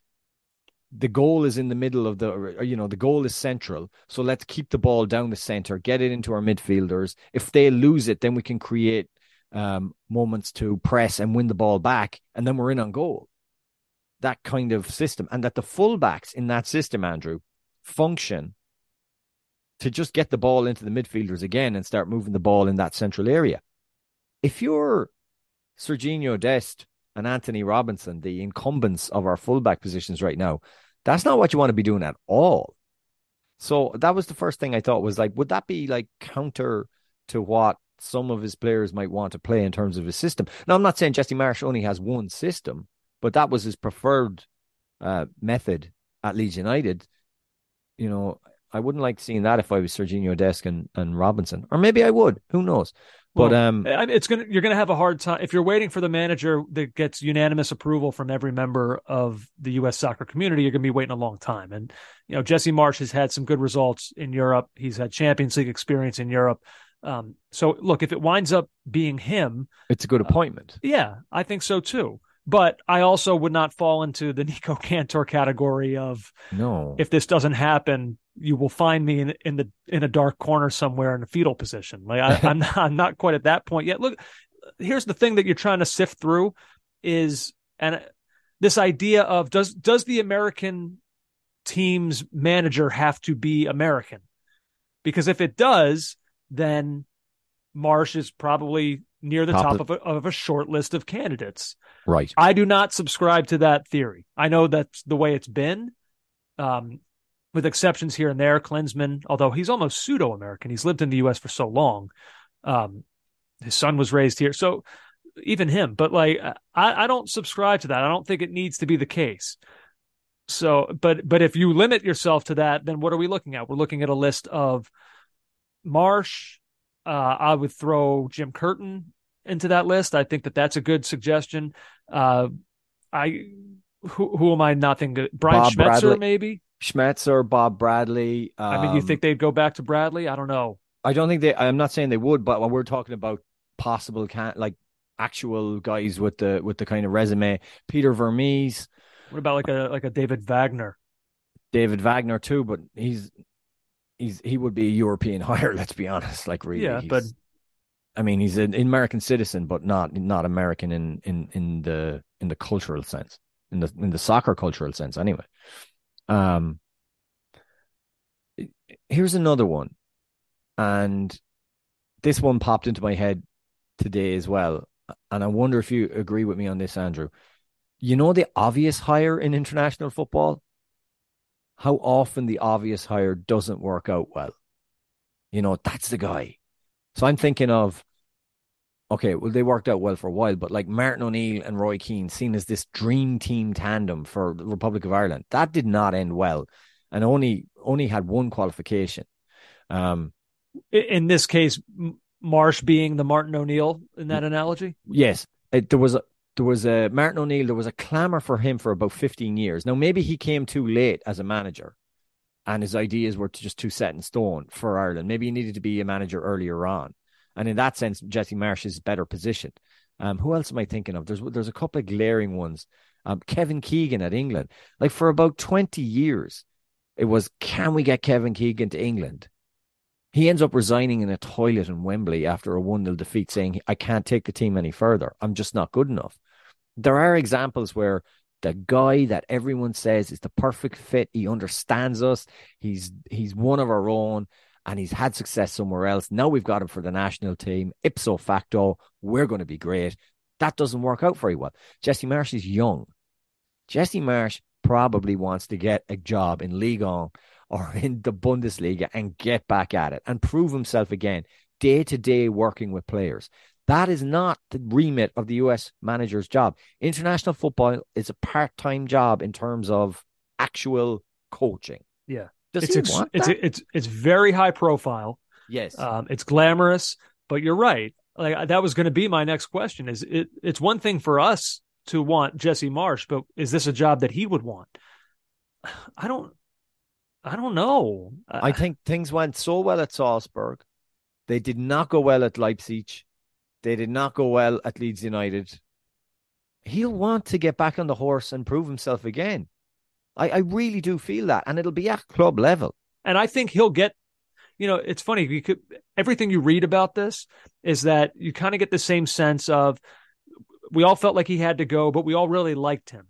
the goal is in the middle of the or, you know the goal is central so let's keep the ball down the center get it into our midfielders. If they lose it then we can create um, moments to press and win the ball back and then we're in on goal. That kind of system and that the fullbacks in that system andrew function to just get the ball into the midfielders again and start moving the ball in that central area if you're Sergiño Dest and Antonee Robinson, the incumbents of our fullback positions right now, that's not what you want to be doing at all. So that was the first thing I thought was like, would that be like counter to what some of his players might want to play in terms of his system? Now, I'm not saying Jesse Marsch only has one system, but that was his preferred uh, method at Leeds United. You know, I wouldn't like seeing that if I was Sergiño Dest and, and Robinson, or maybe I would. Who knows? But Well, um, it's gonna you're gonna have a hard time if you're waiting for the manager that gets unanimous approval from every member of the U.S. soccer community. You're gonna be waiting a long time. And you know, Jesse Marsch has had some good results in Europe. He's had Champions League experience in Europe. Um, so look, if it winds up being him, it's a good appointment. yeah, I think so too. But I also would not fall into the Nico Cantor category of No, if this doesn't happen, you will find me in in the in a dark corner somewhere in a fetal position. Like I, I'm not, I'm not quite at that point yet. Look, here's the thing that you're trying to sift through is and this idea of does does the American team's manager have to be American? Because if it does, then Marsch is probably near the Top top, of- of a, of a short list of candidates. right. I do not subscribe to that theory. I know that's the way it's been, um, with exceptions here and there. Klinsmann, although he's almost pseudo American, he's lived in the U.S. for so long. Um, his son was raised here, so even him. But like, I, I don't subscribe to that. I don't think it needs to be the case. So, but but if you limit yourself to that, then what are we looking at? We're looking at a list of Marsch. Uh, I would throw Jim Curtin into that list. I think that that's a good suggestion. Uh, I who who am I not thinking? Brian Bob Schmetzer, Bradley. maybe. Schmetzer, Bob Bradley. Um, I mean, you think they'd go back to Bradley? I don't know. I don't think they. I'm not saying they would, but when we're talking about possible, can like actual guys with the with the kind of resume, Peter Vermes, What about like a like a David Wagner? David Wagner too, but he's he's he would be a European hire. Let's be honest. Like really, Yeah, but- I mean, he's an American citizen, but not not American in in in the in the cultural sense, in the in the soccer cultural sense. Anyway, um, here's another one, and this one popped into my head today as well, and I wonder if you agree with me on this, Andrew. You know the obvious hire in international football how often the obvious hire doesn't work out well. You know, that's the guy. So I'm thinking of, okay, well, they worked out well for a while, but like Martin O'Neill and Roy Keane, seen as this dream team tandem for the Republic of Ireland, that did not end well, and only only had one qualification. Um, In this case, Marsch being the Martin O'Neill in that analogy. yes, it, there was a there was a Martin O'Neill. There was a clamor for him for about 15 years. Now maybe he came too late as a manager, and his ideas were just too set in stone for Ireland. Maybe he needed to be a manager earlier on, and in that sense, Jesse Marsch is better positioned. Um, who else am I thinking of? There's there's a couple of glaring ones. Um, Kevin Keegan at England, like for about twenty years, it was can we get Kevin Keegan to England? He ends up resigning in a toilet in Wembley after a 1 0 defeat, saying, I can't take the team any further. I'm just not good enough. There are examples where the guy that everyone says is the perfect fit, he understands us, he's he's one of our own, and he's had success somewhere else. Now we've got him for the national team. Ipso facto, we're going to be great. That doesn't work out very well. Jesse Marsch is young. Jesse Marsch probably wants to get a job in Ligue 1 or in the Bundesliga and get back at it and prove himself again, day to day working with players. That is not the remit of the US manager's job. International football is a part time job in terms of actual coaching. Yeah. Does it's he ex- want it's that? it's it's very high profile. Yes. Um, it's glamorous, but you're right. Like that was going to be my next question. Is it? It's one thing for us to want Jesse Marsch, but is this a job that he would want? I don't. I don't know. I think things went so well at Salzburg. They did not go well at Leipzig. They did not go well at Leeds United. He'll want to get back on the horse and prove himself again. I, I really do feel that. And it'll be at club level. and I think he'll get. You know, it's funny. You could everything you read about this is that you kind of get the same sense of we all felt like he had to go, but we all really liked him.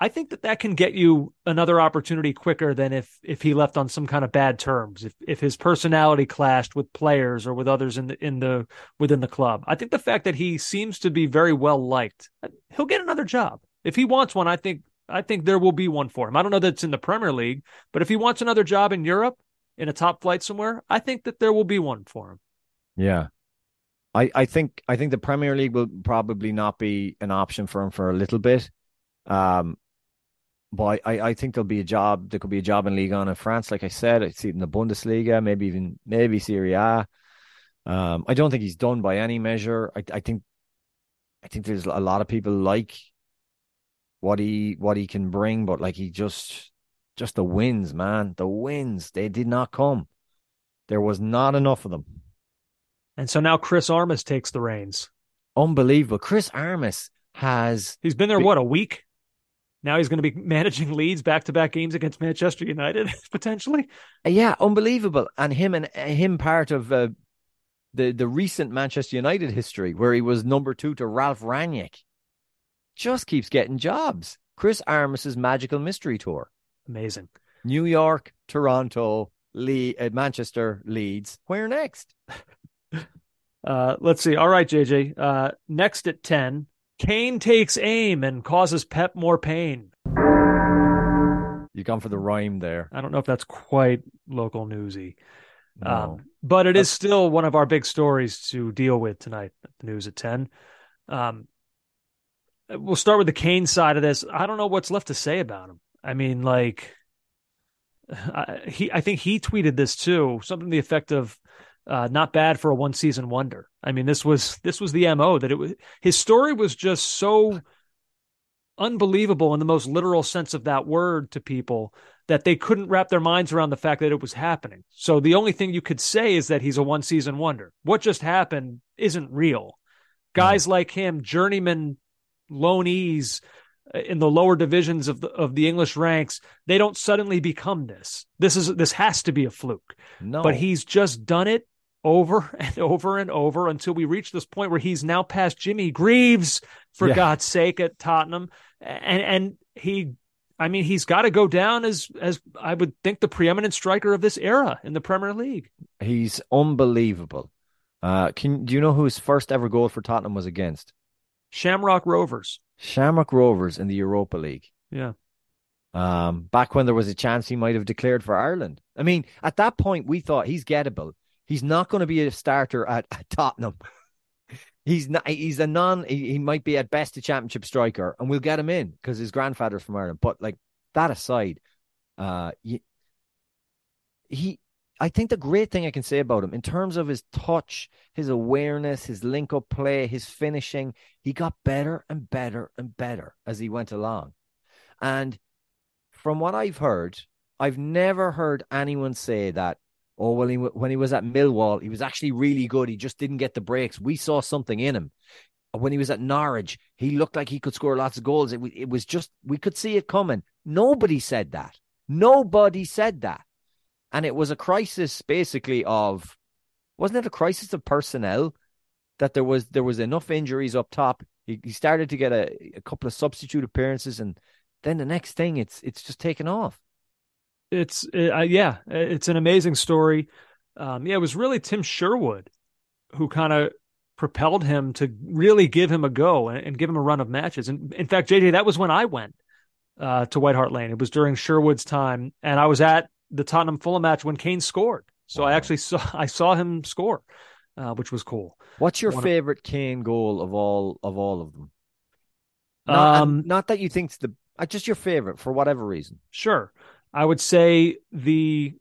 I think that that can get you another opportunity quicker than if if he left on some kind of bad terms. If if his personality clashed with players or with others in the in the within the club. I think the fact that he seems to be very well liked, he'll get another job. If he wants one, I think I think there will be one for him. I don't know that it's in the Premier League, but if he wants another job in Europe in a top flight somewhere, I think that there will be one for him. Yeah. I, I think I think the Premier League will probably not be an option for him for a little bit. Um but I, I think there'll be a job there could be a job in Ligue 1 in France, like I said. I see it in the Bundesliga, maybe even maybe Serie A. Um I don't think he's done by any measure. I I think I think there's a lot of people like what he what he can bring, but like he just just the wins, man. The wins. They did not come. There was not enough of them. And so now Chris Armas takes the reins. Unbelievable. Chris Armas has He's been there what a week. Now he's going to be managing Leeds back to back games against Manchester United potentially. yeah, unbelievable. And him and him part of uh, the the recent Manchester United history where he was number 2 to Ralf Rangnick. Just keeps getting jobs. Chris Armas's magical mystery tour. Amazing. New York, Toronto, Le- uh, Manchester, Leeds. Where next? Uh, let's see. All right, JJ. Uh, next at 10, Kane takes aim and causes Pep more pain. You've gone for the rhyme there. I don't know if that's quite local newsy. No. Um, but it is still one of our big stories to deal with tonight. The news at 10. Um, we'll start with the Kane side of this. I don't know what's left to say about him. I mean, like, I, he, I think he tweeted this too, something to the effect of, uh, not bad for a one season wonder. I mean, this was this was the mo that it was. His story was just so unbelievable in the most literal sense of that word to people that they couldn't wrap their minds around the fact that it was happening. So the only thing you could say is that he's a one season wonder. What just happened isn't real. Guys like him, journeyman loanees uh, in the lower divisions of the of the English ranks, they don't suddenly become this. This is this has to be a fluke. No. But he's just done it over and over and over until we reach this point where he's now past Jimmy Greaves, for Yeah. God's sake, at Tottenham. And and he I mean, he's got to go down as as I would think the preeminent striker of this era in the Premier League. He's unbelievable. Uh, can do you know who his first ever goal for Tottenham was against? Shamrock Rovers. Shamrock Rovers in the Europa League. Yeah. Um, back when there was a chance he might have declared for Ireland. I mean, at that point we thought he's gettable. He's not going to be a starter at, at Tottenham. he's not. He's a non. He, he might be at best a championship striker, and we'll get him in because his grandfather's from Ireland. But like that aside, uh, you, he. I think the great thing I can say about him in terms of his touch, his awareness, his link up play, his finishing, he got better and better and better as he went along. And from what I've heard, I've never heard anyone say that. Oh well, he, when he was at Millwall, he was actually really good. He just didn't get the breaks. We saw something in him. When he was at Norwich, he looked like he could score lots of goals. It, it was just we could see it coming. Nobody said that. Nobody said that, and it was a crisis basically of wasn't it a crisis of personnel that there was there was enough injuries up top. He, he started to get a, a couple of substitute appearances, and then the next thing it's it's just taken off. It's uh, yeah, it's an amazing story. Um, yeah, it was really Tim Sherwood who kind of propelled him to really give him a go and, and, give him a run of matches. And in fact, JJ, that was when I went uh, to White Hart Lane. It was during Sherwood's time, and I was at the Tottenham Fulham match when Kane scored. So wow. I actually saw I saw him score, uh, which was cool. What's your One favorite of... Kane goal of all of all of them? Not, um, not that you think's the uh, just your favorite for whatever reason. Sure. I would say the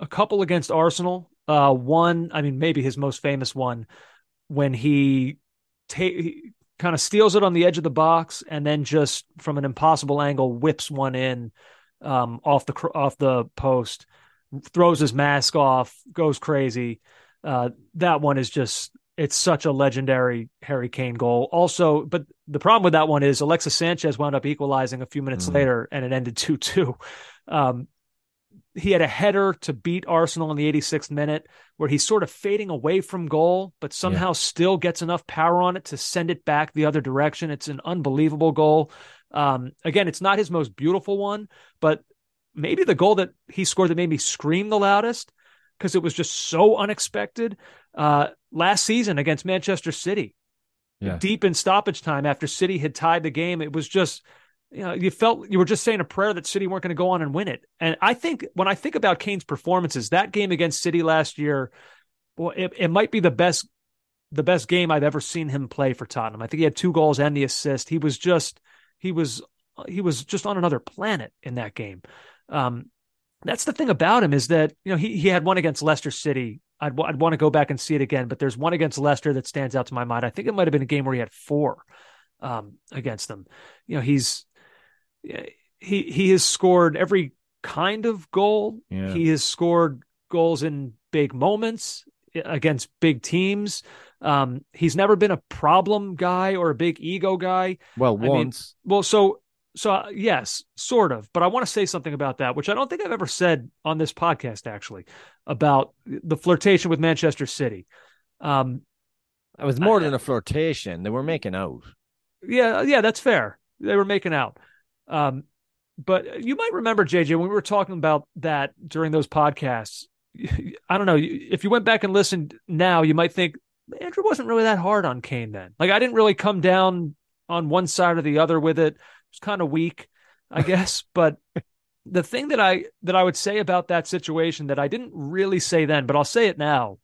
a couple against Arsenal. Uh, one, I mean, maybe his most famous one, when he, ta- he kind of steals it on the edge of the box and then just from an impossible angle whips one in um, off the off the post, throws his mask off, goes crazy. Uh, that one is just it's such a legendary Harry Kane goal. Also, but the problem with that one is Alexis Sanchez wound up equalizing a few minutes mm. later and it ended 2 2. Um, he had a header to beat Arsenal in the 86th minute where he's sort of fading away from goal, but somehow yeah. still gets enough power on it to send it back the other direction. It's an unbelievable goal. Um, again, it's not his most beautiful one, but maybe the goal that he scored that made me scream the loudest because it was just so unexpected. Uh, last season against Manchester City, yeah. deep in stoppage time after City had tied the game, it was just you know you felt you were just saying a prayer that City weren't going to go on and win it. And I think when I think about Kane's performances, that game against City last year, well, it, it might be the best the best game I've ever seen him play for Tottenham. I think he had two goals and the assist. He was just he was he was just on another planet in that game. Um, that's the thing about him is that you know he he had one against Leicester City. I'd I'd want to go back and see it again, but there's one against Leicester that stands out to my mind. I think it might have been a game where he had four um, against them. You know, he's he he has scored every kind of goal. Yeah. He has scored goals in big moments against big teams. Um, he's never been a problem guy or a big ego guy. Well, I once. Mean, well, so so uh, yes, sort of. But I want to say something about that, which I don't think I've ever said on this podcast actually about the flirtation with Manchester City. Um, it was more I, than a flirtation; they were making out. Yeah, yeah, that's fair. They were making out. Um, but you might remember JJ when we were talking about that during those podcasts. I don't know if you went back and listened now, you might think Andrew wasn't really that hard on Kane then. Like I didn't really come down on one side or the other with it. It was kind of weak, I guess. but the thing that I that I would say about that situation that I didn't really say then, but I'll say it now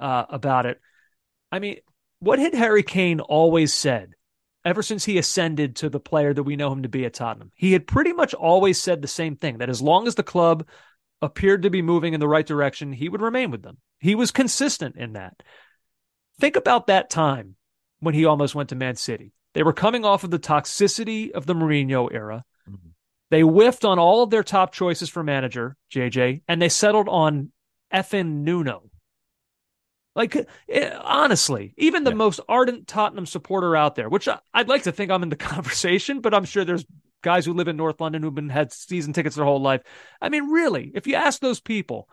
uh, about it. I mean, what had Harry Kane always said ever since he ascended to the player that we know him to be at Tottenham? He had pretty much always said the same thing that as long as the club appeared to be moving in the right direction, he would remain with them. He was consistent in that. Think about that time when he almost went to Man City. They were coming off of the toxicity of the Mourinho era. Mm-hmm. They whiffed on all of their top choices for manager, JJ, and they settled on effing Nuno. Like, eh, honestly, even the yeah. most ardent Tottenham supporter out there, which I, would like to think I'm in the conversation, but I'm sure there's guys who live in North London who've been had season tickets their whole life. I mean, really, if you ask those people,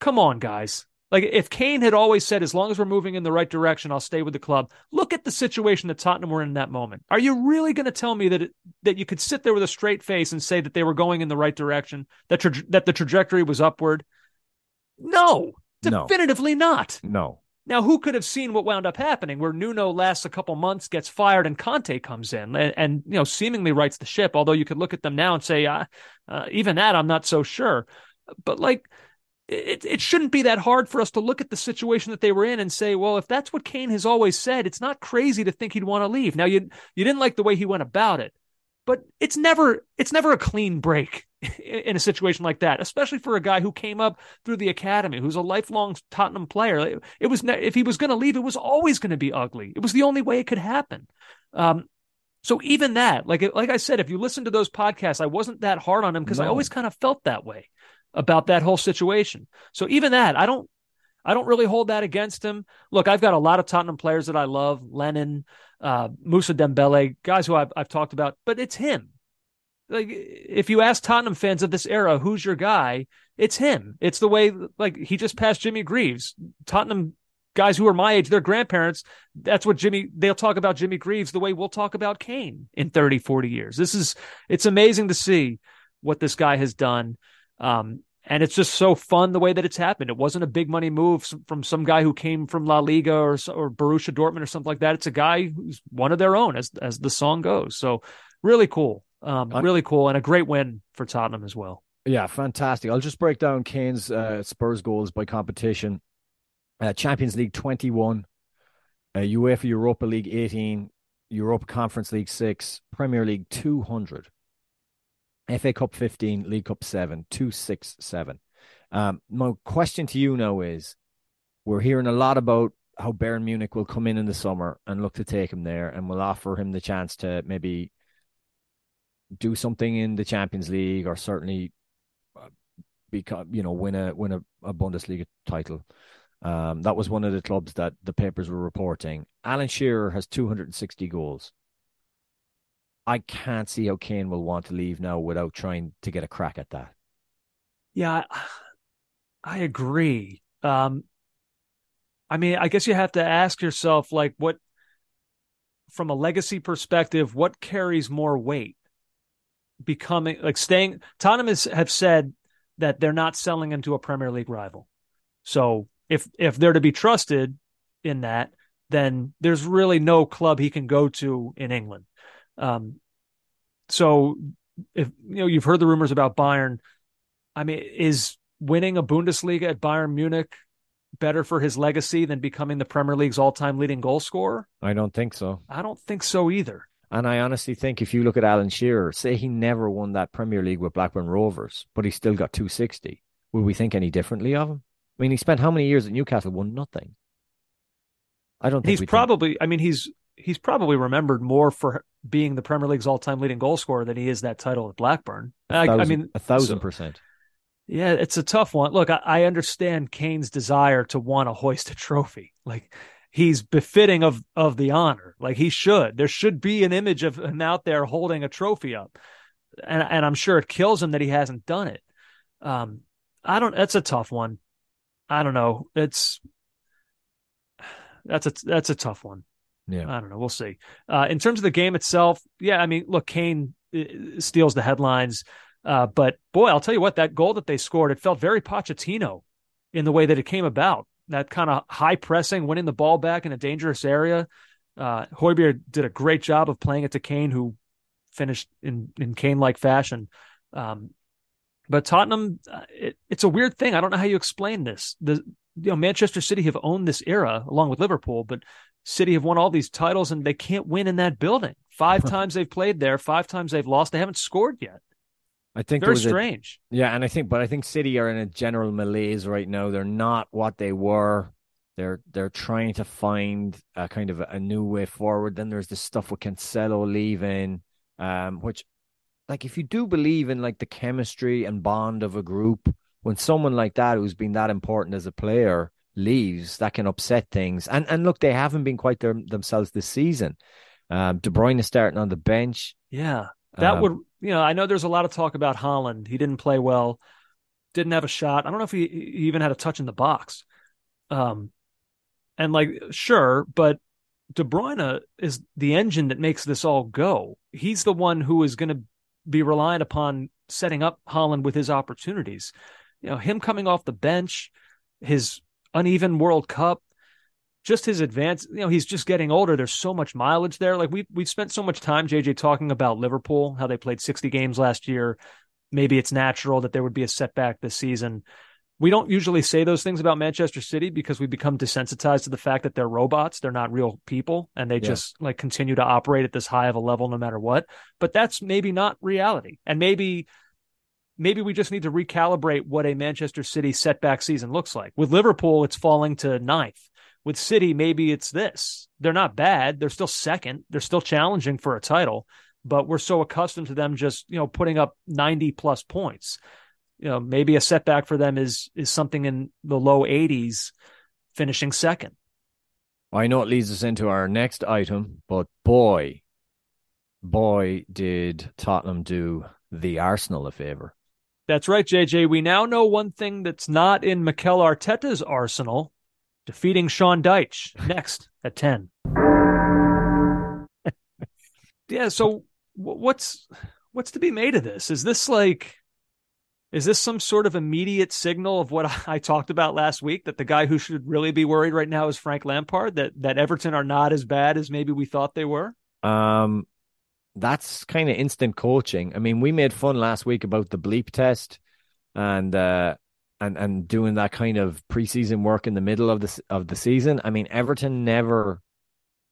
come on, guys, like if Kane had always said, as long as we're moving in the right direction, I'll stay with the club. Look at the situation that Tottenham were in, in that moment. Are you really going to tell me that it, that you could sit there with a straight face and say that they were going in the right direction, that tra- that the trajectory was upward? No, definitively no. not. No. Now, who could have seen what wound up happening, where Nuno lasts a couple months, gets fired, and Conte comes in and, and you know seemingly rights the ship? Although you could look at them now and say, uh, uh, even that I'm not so sure. But like it, it shouldn't be that hard for us to look at the situation that they were in and say, well, if that's what Kane has always said, it's not crazy to think he'd want to leave. Now you you didn't like the way he went about it, but it's never it's never a clean break in a situation like that, especially for a guy who came up through the academy, who's a lifelong Tottenham player. It was if he was going to leave, it was always going to be ugly. It was the only way it could happen. Um, So even that, like like I said, if you listen to those podcasts, I wasn't that hard on him because I always kind of felt that way about that whole situation. So even that, I don't I don't really hold that against him. Look, I've got a lot of Tottenham players that I love, Lennon, uh, Mousa Dembele, guys who I've, I've talked about, but it's him. Like if you ask Tottenham fans of this era, who's your guy? It's him. It's the way like he just passed Jimmy Greaves. Tottenham guys who are my age, their grandparents, that's what Jimmy they'll talk about Jimmy Greaves the way we'll talk about Kane in 30, 40 years. This is it's amazing to see what this guy has done. Um, and it's just so fun the way that it's happened. It wasn't a big money move from some guy who came from La Liga or or Borussia Dortmund or something like that. It's a guy who's one of their own, as as the song goes. So really cool, um, really cool, and a great win for Tottenham as well. Yeah, fantastic. I'll just break down Kane's uh, Spurs goals by competition. Uh, Champions League 21, uh, UEFA Europa League 18, Europa Conference League 6, Premier League 200, FA Cup 15, League Cup 7, 267. Um, my question to you now is we're hearing a lot about how Bayern Munich will come in in the summer and look to take him there and will offer him the chance to maybe do something in the Champions League or certainly become you know win a win a, a Bundesliga title. Um, that was one of the clubs that the papers were reporting. Alan Shearer has 260 goals. I can't see how Kane will want to leave now without trying to get a crack at that. Yeah, I, agree. Um, I mean, I guess you have to ask yourself, like, what, from a legacy perspective, what carries more weight? Becoming like staying. Tottenham has have said that they're not selling into a Premier League rival. So if if they're to be trusted in that, then there's really no club he can go to in England. Um, so if you know you've heard the rumors about Bayern, I mean, is winning a Bundesliga at Bayern Munich better for his legacy than becoming the Premier League's all-time leading goal scorer? I don't think so. I don't think so either. And I honestly think if you look at Alan Shearer, say he never won that Premier League with Blackburn Rovers, but he still got 260, would we think any differently of him? I mean, he spent how many years at Newcastle, won nothing. I don't think He's we'd think- probably, I mean, he's he's probably remembered more for being the Premier League's all-time leading goal scorer than he is that title at Blackburn. I, I mean, a thousand so- percent. Yeah, it's a tough one. Look, I, I understand Kane's desire to want to hoist a trophy. Like he's befitting of of the honor. Like he should. There should be an image of him out there holding a trophy up. And and I'm sure it kills him that he hasn't done it. Um I don't that's a tough one. I don't know. It's that's a that's a tough one. Yeah. I don't know. We'll see. Uh, in terms of the game itself, yeah, I mean, look, Kane uh, steals the headlines, uh, but boy, I'll tell you what, that goal that they scored, it felt very Pochettino in the way that it came about. That kind of high pressing, winning the ball back in a dangerous area. Uh, did a great job of playing it to Kane, who finished in in Kane like fashion. Um, but Tottenham, uh, it, it's a weird thing. I don't know how you explain this. The you know Manchester City have owned this era along with Liverpool, but City have won all these titles and they can't win in that building. Five times they've played there, five times they've lost. They haven't scored yet. I think Very was a- strange. Yeah, and I think, but I think City are in a general malaise right now. They're not what they were. They're they're trying to find a kind of a, a new way forward. Then there's this stuff with Cancelo leaving, um, which, like, if you do believe in like the chemistry and bond of a group, when someone like that who's been that important as a player leaves, that can upset things. And and look, they haven't been quite their, themselves this season. Um, De Bruyne is starting on the bench. Yeah. That Um, would, you know, I know there's a lot of talk about Haaland. He didn't play well, didn't have a shot. I don't know if he, he even had a touch in the box. Um, and like, sure, but De Bruyne is the engine that makes this all go. He's the one who is going to be reliant upon setting up Haaland with his opportunities. You know, him coming off the bench, his uneven World Cup, just his advance. You know, he's just getting older. There's so much mileage there. Like we we've spent so much time, JJ, talking about Liverpool, how they played 60 games last year. Maybe it's natural that there would be a setback this season. We don't usually say those things about Manchester City because we become desensitized to the fact that they're robots. They're not real people and they Yeah. just like continue to operate at this high of a level no matter what. But that's maybe not reality. And maybe maybe we just need to recalibrate what a Manchester City setback season looks like. With Liverpool, it's falling to ninth. With City, maybe it's this. They're not bad. They're still second. They're still challenging for a title, but we're so accustomed to them just, you know, putting up 90 plus points. You know, maybe a setback for them is is something in the low 80s finishing second. I know it leads us into our next item, but boy, boy, did Tottenham do the Arsenal a favor. That's right, JJ. We now know one thing that's not in Mikel Arteta's arsenal defeating Sean Dyche next at 10. yeah, so what's what's to be made of this? Is this like is this some sort of immediate signal of what I talked about last week that the guy who should really be worried right now is Frank Lampard that that Everton are not as bad as maybe we thought they were? Um that's kind of instant coaching. I mean, we made fun last week about the bleep test and uh and and doing that kind of preseason work in the middle of the of the season. I mean, Everton never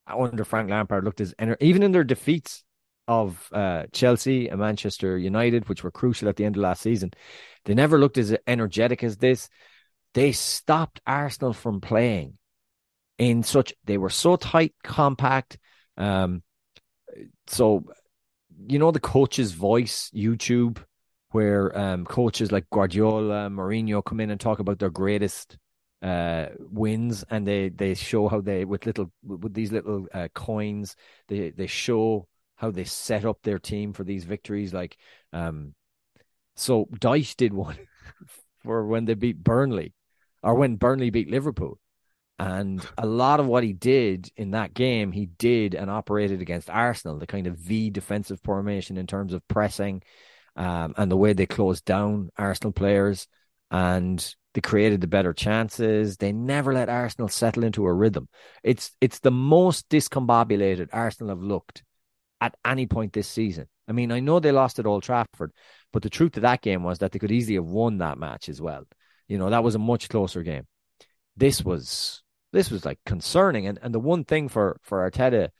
under Frank Lampard looked as even in their defeats of uh, Chelsea and Manchester United, which were crucial at the end of last season, they never looked as energetic as this. They stopped Arsenal from playing in such. They were so tight, compact. Um, so you know the coach's voice, YouTube, where um, coaches like Guardiola, Mourinho come in and talk about their greatest uh, wins, and they they show how they with little with these little uh, coins they they show how they set up their team for these victories. Like, um, so Dyche did one for when they beat Burnley, or when Burnley beat Liverpool. And a lot of what he did in that game, he did and operated against Arsenal, the kind of V defensive formation in terms of pressing um, and the way they closed down Arsenal players. And they created the better chances. They never let Arsenal settle into a rhythm. It's it's the most discombobulated Arsenal have looked at any point this season. I mean, I know they lost at Old Trafford, but the truth of that game was that they could easily have won that match as well. You know, that was a much closer game. This was this was like concerning. And and the one thing for for Arteta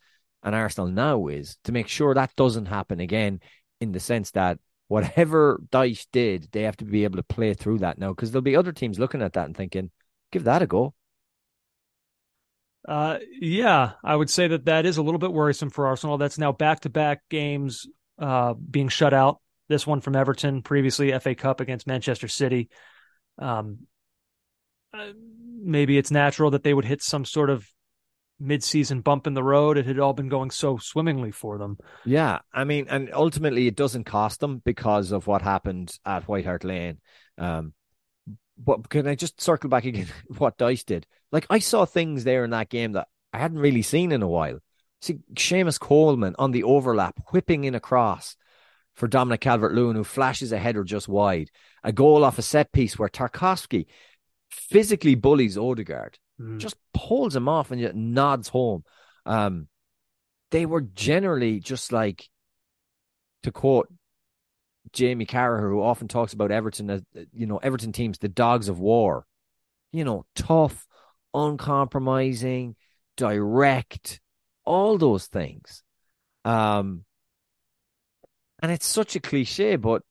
and Arsenal now is to make sure that doesn't happen again in the sense that whatever Dyche did, they have to be able to play through that now because there'll be other teams looking at that and thinking, give that a go. Uh, yeah, I would say that that is a little bit worrisome for Arsenal. That's now back to back games uh, being shut out. This one from Everton, previously FA Cup against Manchester City. Um, uh, maybe it's natural that they would hit some sort of mid-season bump in the road. It had all been going so swimmingly for them. Yeah, I mean, and ultimately it doesn't cost them because of what happened at White Hart Lane. Um, but can I just circle back again? What Dyche did, like I saw things there in that game that I hadn't really seen in a while. See, Seamus Coleman on the overlap, whipping in across for Dominic Calvert-Lewin, who flashes a header just wide. A goal off a set piece where Tarkowski physically bullies Odegaard, mm. just pulls him off and nods home. Um, they were generally just like, to quote Jamie Carragher, who often talks about Everton as you know Everton teams, the dogs of war. You know, tough, uncompromising, direct, all those things. Um, and it's such a cliche, but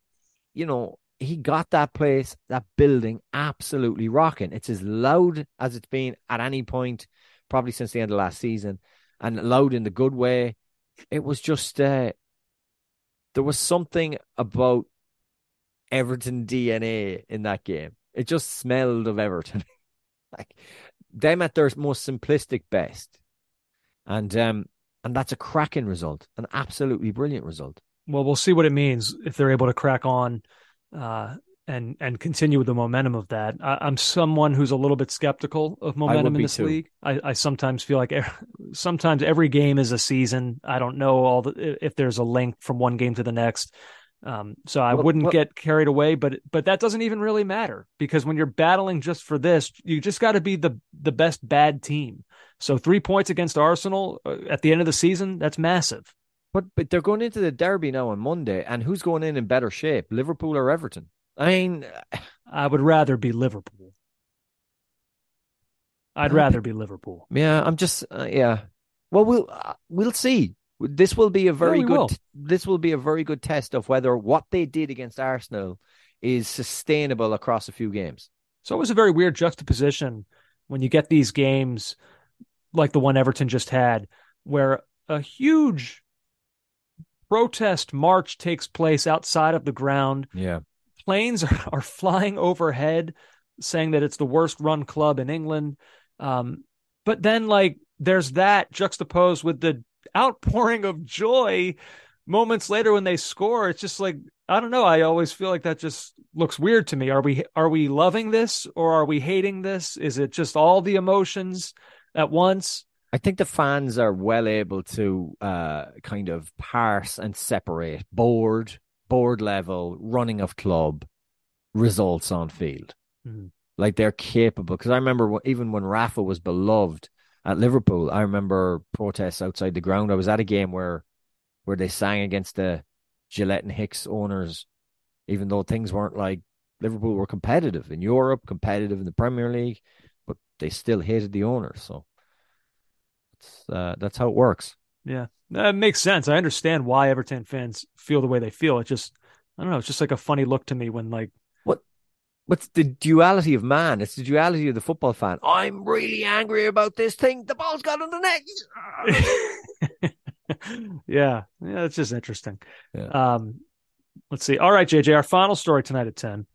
you know, he got that place, that building absolutely rocking. It's as loud as it's been at any point, probably since the end of last season, and loud in the good way. It was just uh, there was something about Everton DNA in that game. It just smelled of Everton. like them at their most simplistic best. And um and that's a cracking result, an absolutely brilliant result. Well, we'll see what it means if they're able to crack on uh and and continue with the momentum of that. I, am someone who's a little bit skeptical of momentum in this too. league. I, I sometimes feel like sometimes every game is a season. I don't know all the if there's a link from one game to the next. Um, so I well, wouldn't well, get carried away, but but that doesn't even really matter because when you're battling just for this, you just got to be the the best bad team. So three points against Arsenal uh, at the end of the season, that's massive. But but they're going into the derby now on Monday, and who's going in in better shape, Liverpool or Everton? I mean, I would rather be Liverpool. I'd rather be Liverpool. Yeah, I'm just uh, yeah. Well, we'll uh, we'll see. This will be a very good. Will. This will be a very good test of whether what they did against Arsenal is sustainable across a few games. So it was a very weird juxtaposition when you get these games like the one Everton just had, where a huge protest march takes place outside of the ground. Yeah. Planes are, are flying overhead saying that it's the worst run club in England. Um, but then, like, there's that juxtaposed with the outpouring of joy moments later when they score. It's just like, I don't know. I always feel like that just looks weird to me. Are we are we loving this or are we hating this? Is it just all the emotions at once? I think the fans are well able to uh, kind of parse and separate board, board level, running of club, results on field. Mhm. Like they're capable. Because I remember even when Rafa was beloved at Liverpool, I remember protests outside the ground. I was at a game where where they sang against the Gillett and Hicks owners, even though things weren't like Liverpool were competitive in Europe, competitive in the Premier League, but they still hated the owners. So uh, that's how it works. Yeah, that makes sense. I understand why Everton fans feel the way they feel. It just, I don't know. It's just like a funny look to me when like, What? What's the duality of man? It's the duality of the football fan. I'm really angry about this thing. The ball's got on the net. yeah, yeah, it's just interesting. Yeah. Um, let's see. All right, JJ, our final story tonight at ten.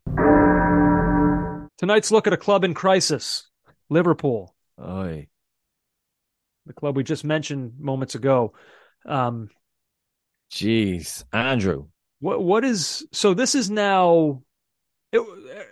Tonight's look at a club in crisis, Liverpool, Oy. The club we just mentioned moments ago. Um, Jeez, Andrew. what what is so? This is now. It,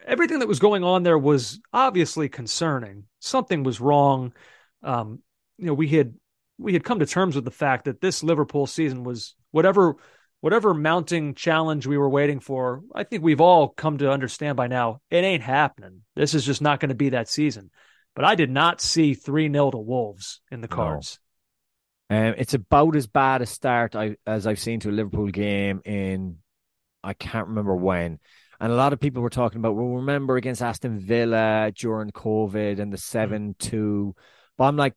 everything that was going on there was obviously concerning. Something was wrong. Um, you know, we had we had come to terms with the fact that this Liverpool season was whatever whatever mounting challenge we were waiting for. I think we've all come to understand by now it ain't happening. This is just not going to be that season. But I did not see three 0 to Wolves in the No. cards. Um, it's about as bad a start I, as I've seen to a Liverpool game in I can't remember when. And a lot of people were talking about, well, remember against Aston Villa during COVID and the seven two. But I'm like,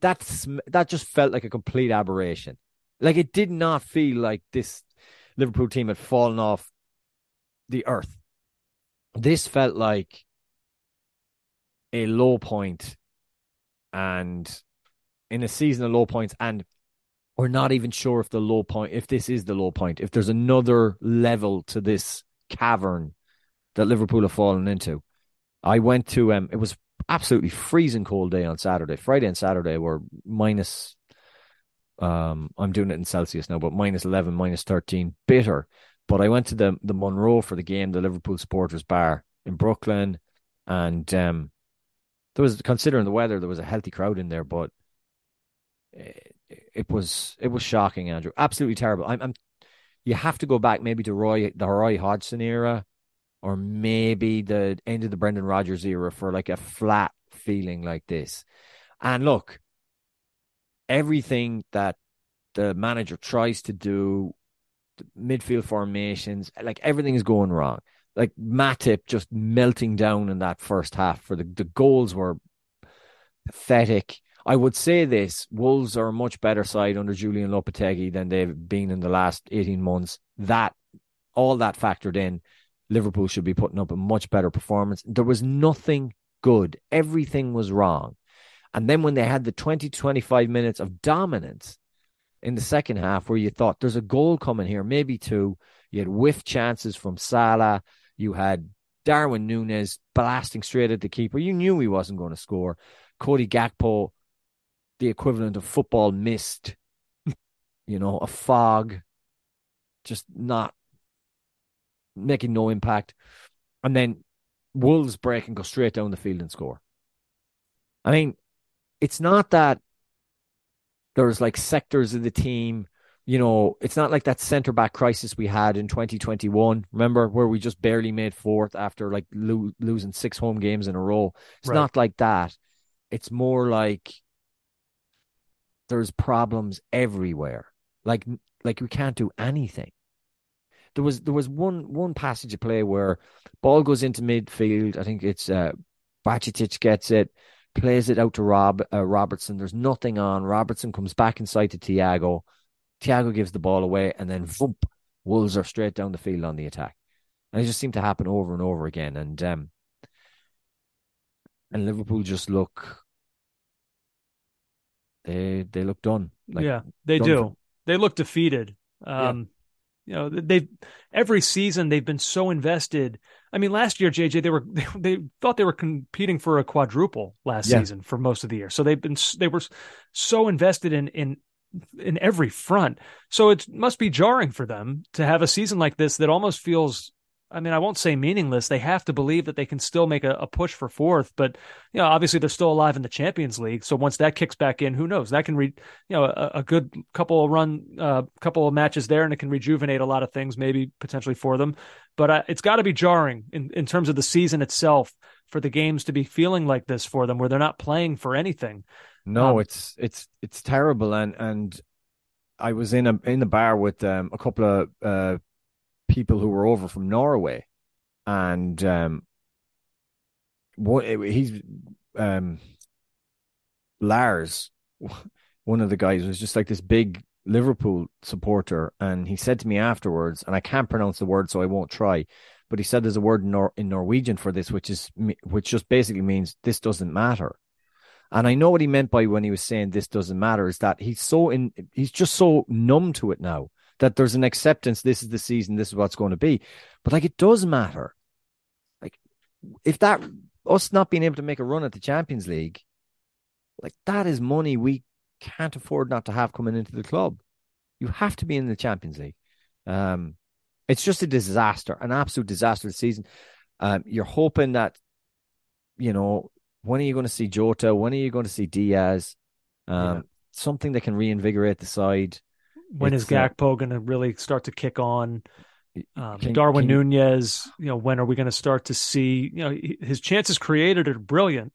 that's that just felt like a complete aberration. Like it did not feel like this Liverpool team had fallen off the earth. This felt like a low point and in a season of low points and we're not even sure if the low point if this is the low point if there's another level to this cavern that liverpool have fallen into. I went to um it was absolutely freezing cold day on saturday. Friday and saturday were minus um i'm doing it in celsius now but minus 11 minus 13 bitter. But i went to the the Monro for the game. The liverpool supporters bar in brooklyn and um there was considering the weather there was a healthy crowd in there but it, it was it was shocking, Andrew. Absolutely terrible. I'm, I'm you have to go back maybe to Roy the Roy Hodgson era, or maybe the end of the Brendan Rodgers era for like a flat feeling like this. And look, everything that the manager tries to do, midfield formations, like everything is going wrong. Like Matip just melting down in that first half for the, the goals were pathetic. I would say this: Wolves are a much better side under Julen Lopetegui than they've been in the last eighteen months. That all that factored in, Liverpool should be putting up a much better performance. There was nothing good; everything was wrong. And then when they had the 20 25 minutes of dominance in the second half, where you thought there's a goal coming here, maybe two, you had whiff chances from Salah, you had Darwin Nunez blasting straight at the keeper. You knew he wasn't going to score. Cody Gakpo the equivalent of football mist, you know, a fog, just not making no impact. And then Wolves break and go straight down the field and score. I mean, it's not that there's like sectors of the team, you know, it's not like that centre back crisis we had in 2021. Remember where we just barely made fourth after like lo- losing six home games in a row. It's Right. not like that. It's more like there's problems everywhere. Like like we can't do anything. There was there was one one passage of play where ball goes into midfield. I think it's uh Bajcetic gets it, plays it out to Rob uh, Robertson. There's nothing on. Robertson comes back inside to Thiago. Thiago gives the ball away, and then vump, Wolves are straight down the field on the attack. And it just seemed to happen over and over again. And um, and Liverpool just look they they look done. Like, yeah, they done do. for- They look defeated. Um, You know, they've every season they've been so invested. I mean, last year, JJ, they were they, they thought they were competing for a quadruple last Yeah. season for most of the year. So they've been they were so invested in in in every front. So it must be jarring for them to have a season like this that almost feels. I mean, I won't say meaningless. They have to believe that they can still make a, a push for fourth, but you know, obviously they're still alive in the Champions League. So once that kicks back in, who knows? That can re, you know, a, a good couple of run, uh, couple of matches there, and it can rejuvenate a lot of things, maybe potentially for them. But uh, it's got to be jarring in in terms of the season itself for the games to be feeling like this for them, where they're not playing for anything. No, Um, it's it's it's terrible, and and I was in a in the bar with um, a couple of uh, people who were over from Norway, and um, what he's um, Lars, one of the guys was just like this big Liverpool supporter, and he said to me afterwards, and I can't pronounce the word, so I won't try. But he said there's a word in, Nor- in Norwegian for this, which is which just basically means this doesn't matter. And I know what he meant by when he was saying this doesn't matter is that he's so in he's just so numb to it now that there's an acceptance this is the season, this is what's going to be. But like it does matter. Like if that us not being able to make a run at the Champions League, like that is money we can't afford not to have coming into the club. You have to be in the Champions League. Um it's just a disaster, an absolute disaster season. Um, you're hoping that, you know, when are you going to see Jota? When are you going to see Diaz? Um, Yeah. Something that can reinvigorate the side. When is It's, uh, Gakpo going to really start to kick on? Um, Can- Darwin can you- Nunez, you know, when are we going to start to see? You know, his chances created are brilliant,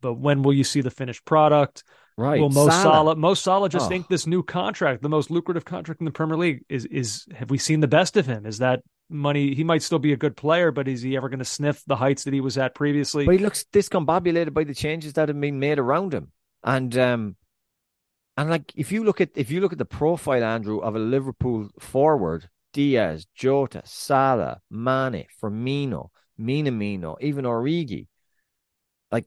but when will you see the finished product? Right. Will Mo Salah. Salah, Mo Salah just Oh. think this new contract, the most lucrative contract in the Premier League, is is have we seen the best of him? Is that money? He might still be a good player, but is he ever going to sniff the heights that he was at previously? But he looks discombobulated by the changes that have been made around him. And um and like if you look at if you look at the profile, Andrew, of a Liverpool forward, Diaz, Jota, Salah, Mane, Firmino, Minamino, even Origi, like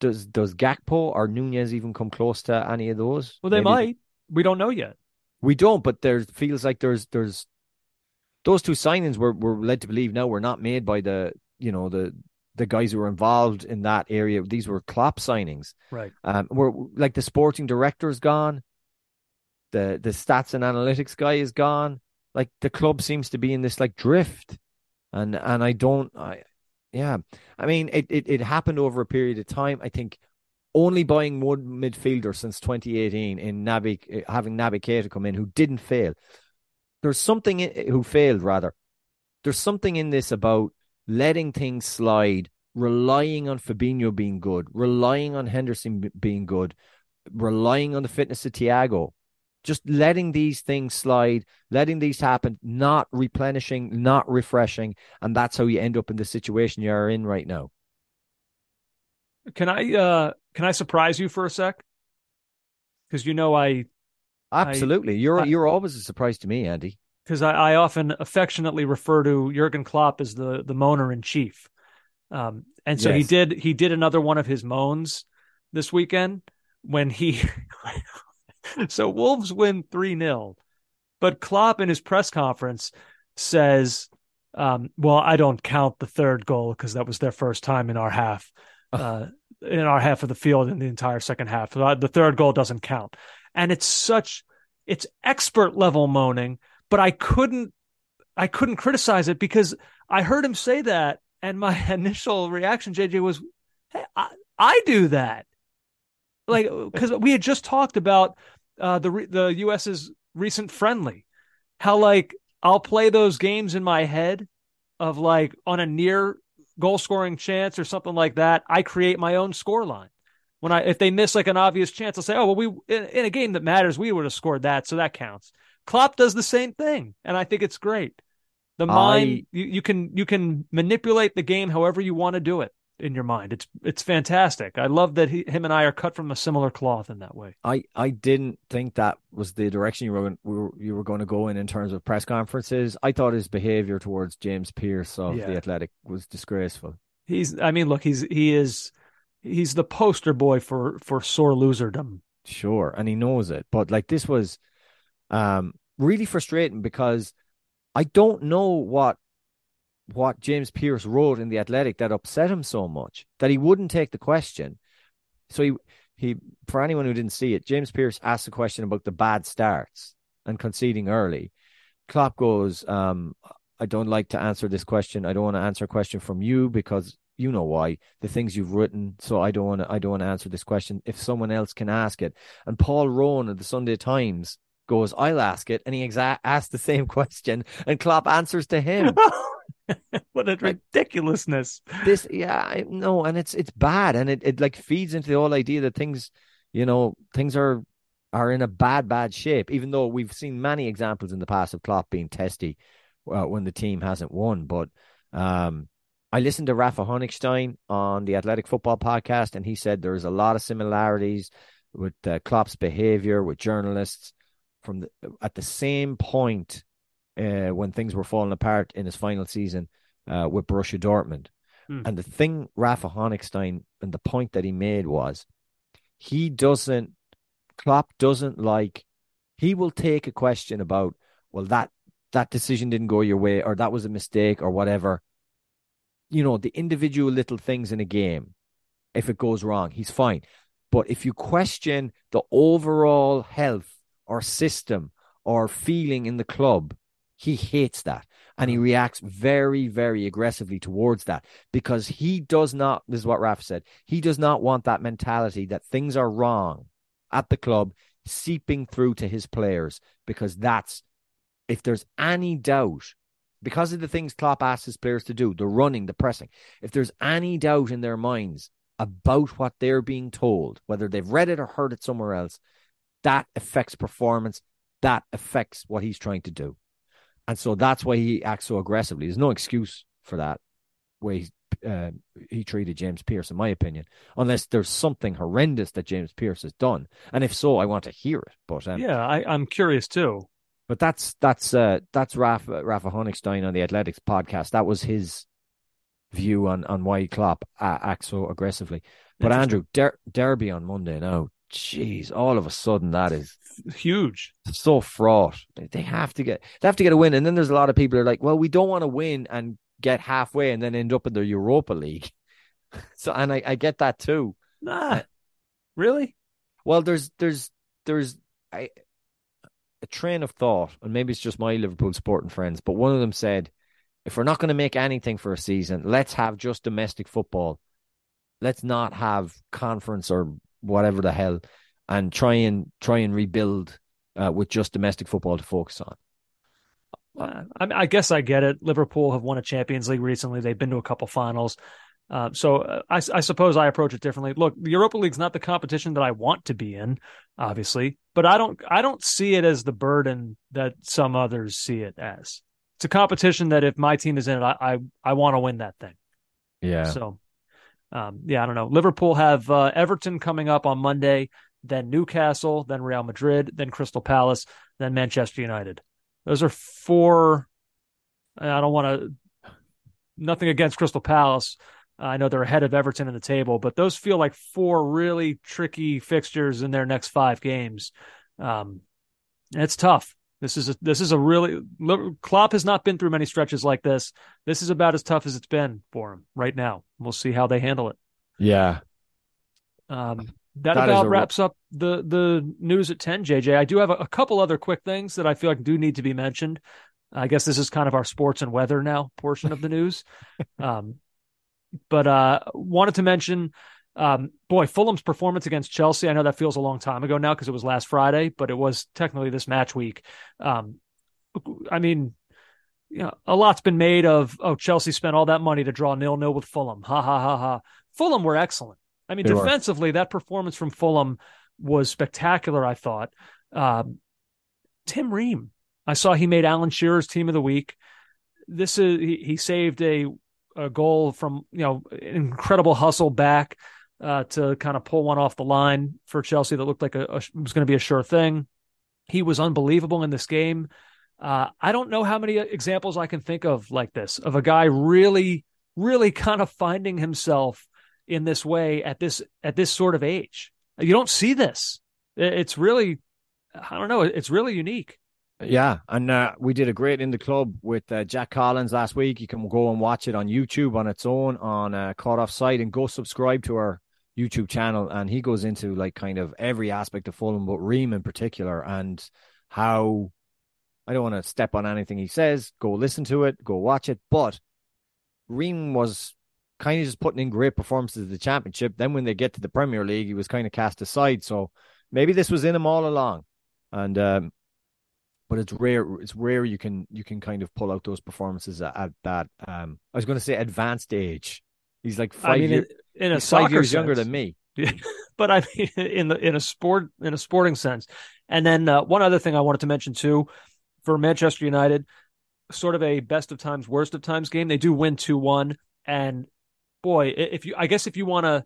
does does Gakpo or Nunez even come close to any of those? well, they Maybe- might. We don't know yet. We don't, but there feels like there's there's those two signings we're we're led to believe now were not made by the you know the the guys who were involved in that area. These were Klopp signings. Right. Um, we're like the sporting director's gone. The the stats and analytics guy is gone. Like the club seems to be in this like drift, and and I don't. I yeah. I mean it it it happened over a period of time. I think only buying one midfielder since 2018 in Naby having Naby Keita come in who didn't fail. There's something in, who failed rather. There's something in this about letting things slide, relying on Fabinho being good, relying on Henderson being good, relying on the fitness of Thiago. Just letting these things slide, letting these happen, not replenishing, not refreshing, and that's how you end up in the situation you're in right now. Can I uh can I surprise you for a sec? Because you know I Absolutely, you're I- you're always a surprise to me, Andy. because I, I often affectionately refer to Jurgen Klopp as the the moaner in chief. Um, and so he did he did another one of his moans this weekend when he so Wolves win 3-0. But Klopp in his press conference says um, well, I don't count the third goal because that was their first time in our half, uh, in our half of the field in the entire second half. So, the third goal doesn't count, and it's such, it's expert level moaning. But I couldn't, I couldn't criticize it because I heard him say that, and my initial reaction, JJ, was, hey, I, I do that, like because we had just talked about uh, the the U.S.'s recent friendly, how like I'll play those games in my head of like on a near goal scoring chance or something like that. I create my own score line. When I if they miss like an obvious chance, I'll say, "Oh well, we in, in a game that matters, we would have scored that, so that counts." Klopp does the same thing, and I think it's great. The mind I- you, you can you can manipulate the game however you want to do it in your mind. It's it's fantastic. I love that he, him and I are cut from a similar cloth in that way. I, I didn't think that was the direction you were, going- we were you were going to go in in terms of press conferences. I thought his behavior towards James Pearce of Yeah. the Athletic was disgraceful. He's I mean, look, he's he is he's the poster boy for for sore loserdom Sure, and he knows it. But like this was um really frustrating because I don't know what what James Pearce wrote in the Athletic that upset him so much that he wouldn't take the question. So he he for anyone who didn't see it, James Pearce asked a question about the bad starts and conceding early. Klopp goes, um, I don't like to answer this question. I don't want to answer a question from you because you know why the things you've written. So I don't want to. I don't want to answer this question. If someone else can ask it, and Paul Rowan of the Sunday Times goes, I'll ask it, and he exa- asks the same question, and Klopp answers to him. what a ridiculousness! This, yeah, I know, and it's it's bad, and it it like feeds into the whole idea that things, you know, things are are in a bad bad shape. Even though we've seen many examples in the past of Klopp being testy uh, when the team hasn't won, but um, I listened to Rafa Honigstein on the Athletic Football podcast, and he said there's a lot of similarities with uh, Klopp's behavior with journalists from the, at the same point uh, when things were falling apart in his final season uh, with Borussia Dortmund. Hmm. And the thing Rafa Honigstein and the point that he made was he doesn't Klopp doesn't like he will take a question about well that that decision didn't go your way or that was a mistake or whatever. You know, the individual little things in a game, if it goes wrong, he's fine. But if you question the overall health or system or feeling in the club, he hates that. And he mm. reacts very, very aggressively towards that because he does not, this is what Raf said, he does not want that mentality that things are wrong at the club seeping through to his players because that's, if there's any doubt, because of the things Klopp asks his players to do, the running, the pressing, if there's any doubt in their minds about what they're being told, whether they've read it or heard it somewhere else, that affects performance. That affects what he's trying to do. And so that's why he acts so aggressively. There's no excuse for that way uh, he treated James Pearce, in my opinion, unless there's something horrendous that James Pearce has done. And if so, I want to hear it. But um, yeah, I, am curious too. But that's that's uh, that's Rafa Rafa Honigstein on the Athletics podcast. That was his view on on why Klopp uh, acts so aggressively. But Andrew Der- Derby on Monday now jeez, all of a sudden that is huge, so fraught. They have to get they have to get a win, and then there's a lot of people are like, well, we don't want to win and get halfway and then end up in the Europa League. so, and I, I get that too. Nah, really? Well, there's there's there's I, a train of thought, and maybe it's just my Liverpool sporting friends, but one of them said, if we're not going to make anything for a season, let's have just domestic football. Let's not have conference or whatever the hell, and try and try and rebuild uh, with just domestic football to focus on. Uh, I, I, guess I get it. Liverpool have won a Champions League recently. They've been to a couple finals. Uh, so uh, I, I, suppose I approach it differently. Look, the Europa League's not the competition that I want to be in, obviously, but I don't I don't see it as the burden that some others see it as. It's a competition that if my team is in it, I I, I want to win that thing. Yeah. So um, yeah, I don't know. Liverpool have uh, Everton coming up on Monday, then Newcastle, then Real Madrid, then Crystal Palace, then Manchester United. Those are four. I don't want to. Nothing against Crystal Palace. I know they're ahead of Everton in the table, but those feel like four really tricky fixtures in their next five games. Um, it's tough. This is a, this is a really Klopp has not been through many stretches like this. This is about as tough as it's been for him right now. We'll see how they handle it. Yeah. Um, that, that about a... wraps up the the news at 10 jj i do have a, a, couple other quick things that i feel like do need to be mentioned i guess this is kind of our sports and weather now portion of the news um, but uh wanted to mention um, boy, Fulham's performance against Chelsea. I know that feels a long time ago now because it was last Friday, but it was technically this match week. Um, I mean, you know, a lot's been made of, oh, Chelsea spent all that money to draw nil nil with Fulham. Ha ha ha ha. Fulham were excellent. I mean, they defensively, were. that performance from Fulham was spectacular, I thought. Um, Tim Ream, I saw he made Alan Shearer's team of the week. This is, he, he saved a, a goal from, you know, incredible hustle back uh, to kind of pull one off the line for Chelsea that looked like a, a was going to be a sure thing. He was unbelievable in this game. Uh, I don't know how many examples I can think of like this of a guy really, really kind of finding himself in this way at this at this sort of age. You don't see this It's really, I don't know, it's really unique. Yeah, and uh, we did a great in the club with uh, Jack Collins last week. You can go and watch it on YouTube on its own on uh, Caught Offside, and go subscribe to our YouTube channel. And he goes into like kind of every aspect of Fulham, but Ream in particular, and how I don't want to step on anything he says. Go listen to it, go watch it. But Ream was kind of just putting in great performances at the championship. Then when they get to the Premier League, he was kind of cast aside. So maybe this was in him all along. And um, but it's rare. It's rare you can you can kind of pull out those performances at, at that. Um, I was going to say advanced age. He's like five I mean, years, in a he's five years sense. younger than me. but I mean, in the in a sport in a sporting sense. And then uh, one other thing I wanted to mention too, for Manchester United, sort of a best of times, worst of times game. They do win two one, and boy, if you, I guess if you want to,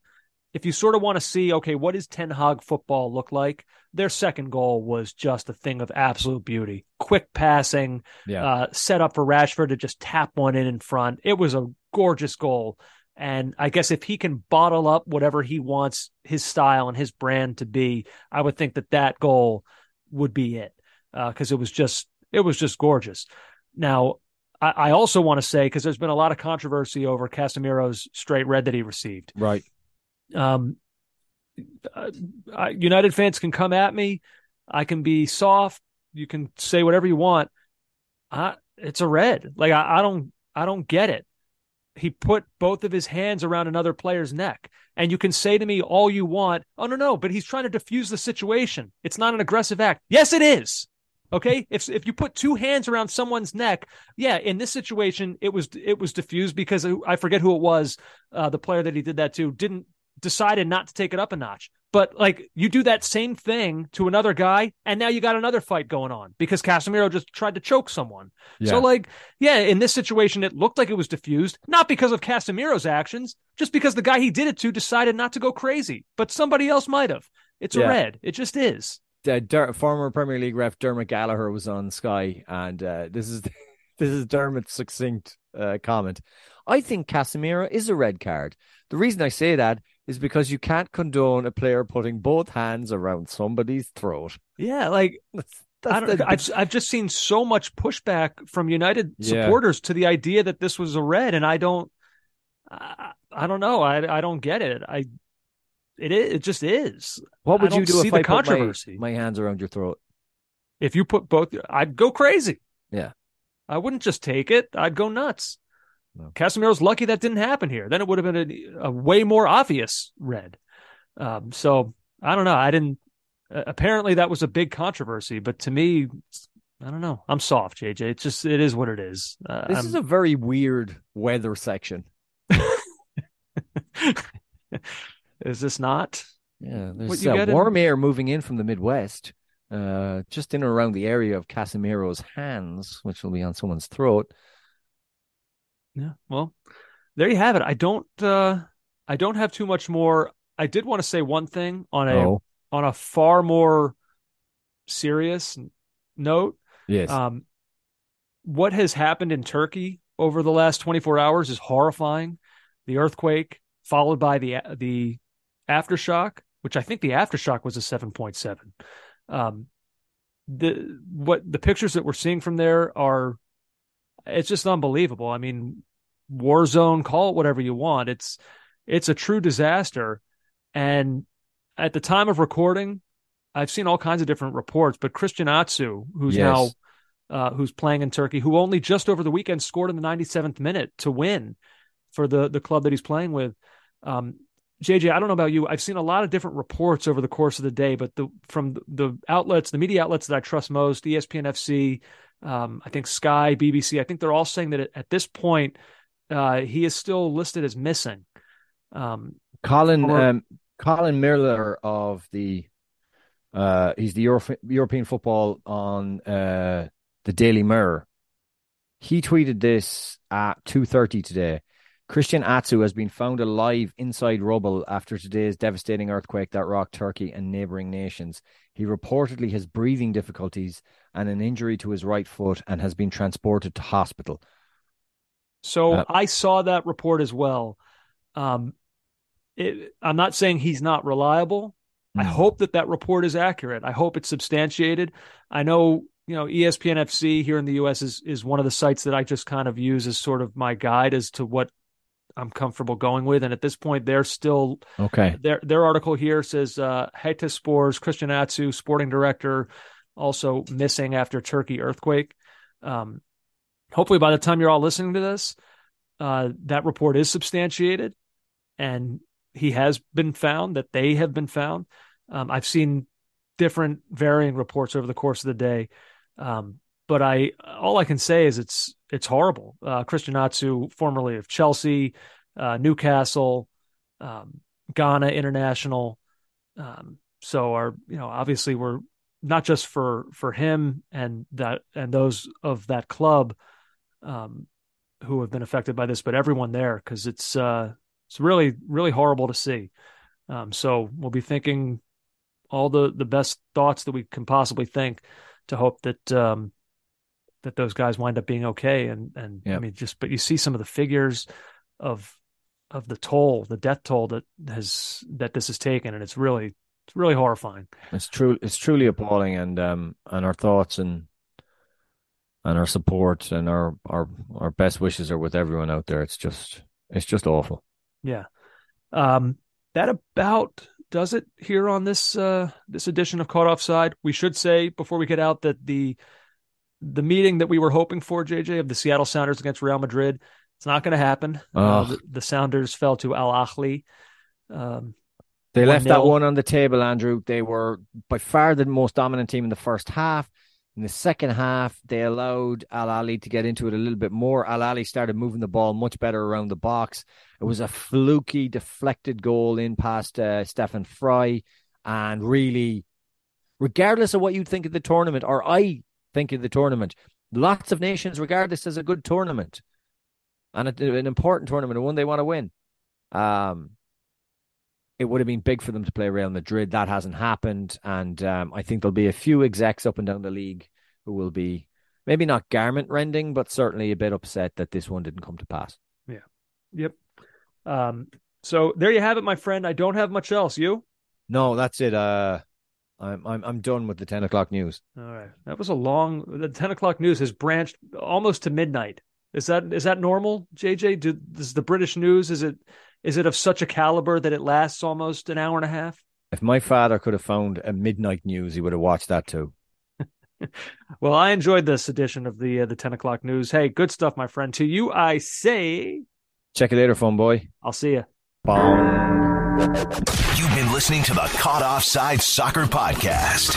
if you sort of want to see, okay, what does Ten Hag football look like? Their second goal was just a thing of absolute beauty. Quick passing, Yeah, uh, set up for Rashford to just tap one in in front. It was a gorgeous goal. And I guess if he can bottle up whatever he wants his style and his brand to be, I would think that that goal would be it because it was just it was just gorgeous. Now, I, I also want to say because there's been a lot of controversy over Casemiro's straight red that he received. right. Um, uh, United fans can come at me. I can be soft. You can say whatever you want. I, it's a red. Like I, I don't, I don't get it. He put both of his hands around another player's neck, and you can say to me all you want. Oh no, no, but he's trying to defuse the situation. It's not an aggressive act. Yes, it is. Okay, if if you put two hands around someone's neck, yeah, in this situation, it was it was diffused because I forget who it was. Uh, the player that he did that to didn't decided not to take it up a notch. But like you do that same thing to another guy, and now you got another fight going on because Casemiro just tried to choke someone. So like, yeah, in this situation, it looked like it was diffused, not because of Casemiro's actions, just because the guy he did it to decided not to go crazy, but somebody else might have. It's a red. It just is. uh, Der- former Premier League ref Dermot Gallagher was on Sky, and uh, this is this is Dermot's succinct uh, comment. I think Casemiro is a red card. The reason I say that is because you can't condone a player putting both hands around somebody's throat. Yeah, like That's, I that's don't, the- I've I've just seen so much pushback from United Yeah. supporters to the idea that this was a red, and I don't, I, I don't know, I I don't get it. I it is, it just is. what would I you do see if the I put my, controversy. my hands around your throat? If you put both, I'd go crazy. Yeah. I wouldn't just take it; I'd go nuts. No. Casemiro's lucky that didn't happen here. Then it would have been a, a way more obvious red. Um, so I don't know. I didn't. Uh, apparently, that was a big controversy, but to me, I don't know. I'm soft, JJ. It's just it is what it is. Uh, This I'm- is a very weird weather section. is this not? Yeah, there's uh, get in- warm air moving in from the Midwest, uh, just in and around the area of Casemiro's hands, which will be on someone's throat. Yeah. Well, there you have it. I don't. uh I don't have too much more. I did want to say one thing on a Oh, on a far more serious note. yes. Um, what has happened in Turkey over the last 24 hours is horrifying. The earthquake, followed by the the aftershock, which I think the aftershock was a 7.7. Um, the what the pictures that we're seeing from there are, it's just unbelievable. I mean, war zone, call it whatever you want. It's it's a true disaster, and at the time of recording, I've seen all kinds of different reports, but Christian Atsu, who's Yes. now uh, who's playing in Turkey, who only just over the weekend scored in the 97th minute to win for the the club that he's playing with. Um, JJ, I don't know about you. I've seen a lot of different reports over the course of the day, but the from the, outlets, the media outlets that I trust most, ESPN FC, um, I think Sky, BBC, I think they're all saying that at, at this point uh, he is still listed as missing. Um, Colin or- um, Colin Millar of the uh, he's the Euro- European football on uh, the Daily Mirror. He tweeted this at two thirty today. Christian Atsu has been found alive inside rubble after today's devastating earthquake that rocked Turkey and neighboring nations. He reportedly has breathing difficulties and an injury to his right foot and has been transported to hospital. So Uh, I saw that report as well. Um, it, I'm not saying he's not reliable, I Hmm. hope that that report is accurate. I hope it's substantiated. I know, you know, ESPN FC here in the US is is one of the sites that I just kind of use as sort of my guide as to what I'm comfortable going with. And at this point, they're still Okay. their their article here says uh Hatayspor's, Christian Atsu, sporting director, also missing after Turkey earthquake. Um, hopefully, by the time you're all listening to this, uh, that report is substantiated, and he has been found. That they have been found. Um, I've seen different varying reports over the course of the day, um, but I all I can say is it's it's horrible. Uh, Christian Atsu, formerly of Chelsea, uh, Newcastle, um, Ghana International. Um, so our, you know, obviously we're not just for for him and that and those of that club um, who have been affected by this, but everyone there because it's uh, it's really really horrible to see. Um, so we'll be thinking all the the best thoughts that we can possibly think to hope that um, that those guys wind up being okay. And and I mean, just but you see some of the figures of of the toll, the death toll that has that this has taken, and it's really it's really horrifying. It's true. It's truly appalling, and um, and our thoughts and and our support and our our our best wishes are with everyone out there. It's just it's just awful. Yeah. Um, that about does it here on this uh this edition of Caught Offside. We should say before we get out that the the meeting that we were hoping for, JJ, of the Seattle Sounders against Real Madrid, it's not going to happen. Uh, the, the Sounders fell to Al Ahly. Um, They left that one on the table, Andrew. They were by far the most dominant team in the first half. In the second half, they allowed Al Ahly to get into it a little bit more. Al Ahly started moving the ball much better around the box. It was a fluky, deflected goal in past uh, Stefan Frei. And really, regardless of what you think of the tournament, or I think of the tournament, lots of nations regard this as a good tournament and a, an important tournament, and one they want to win. Um, it would have been big for them to play Real Madrid. That hasn't happened, and um, I think there'll be a few execs up and down the league who will be maybe not garment rending, but certainly a bit upset that this one didn't come to pass. Yeah. Yep. Um, so there you have it, my friend. I don't have much else. You? No, that's it. Uh, I'm I'm I'm done with the ten o'clock news. All right. That was a long. The ten o'clock news has branched almost to midnight. Is that is that normal, JJ? Do, does the British news is it is it of such a caliber that it lasts almost an hour and a half? If my father could have found a midnight news, he would have watched that too. Well, I enjoyed this edition of the uh, the ten o'clock news. Hey, good stuff, my friend. To you, I say, Check you later, fun boy. I'll see you. Bong. You've been listening to the Caught Offside Soccer Podcast.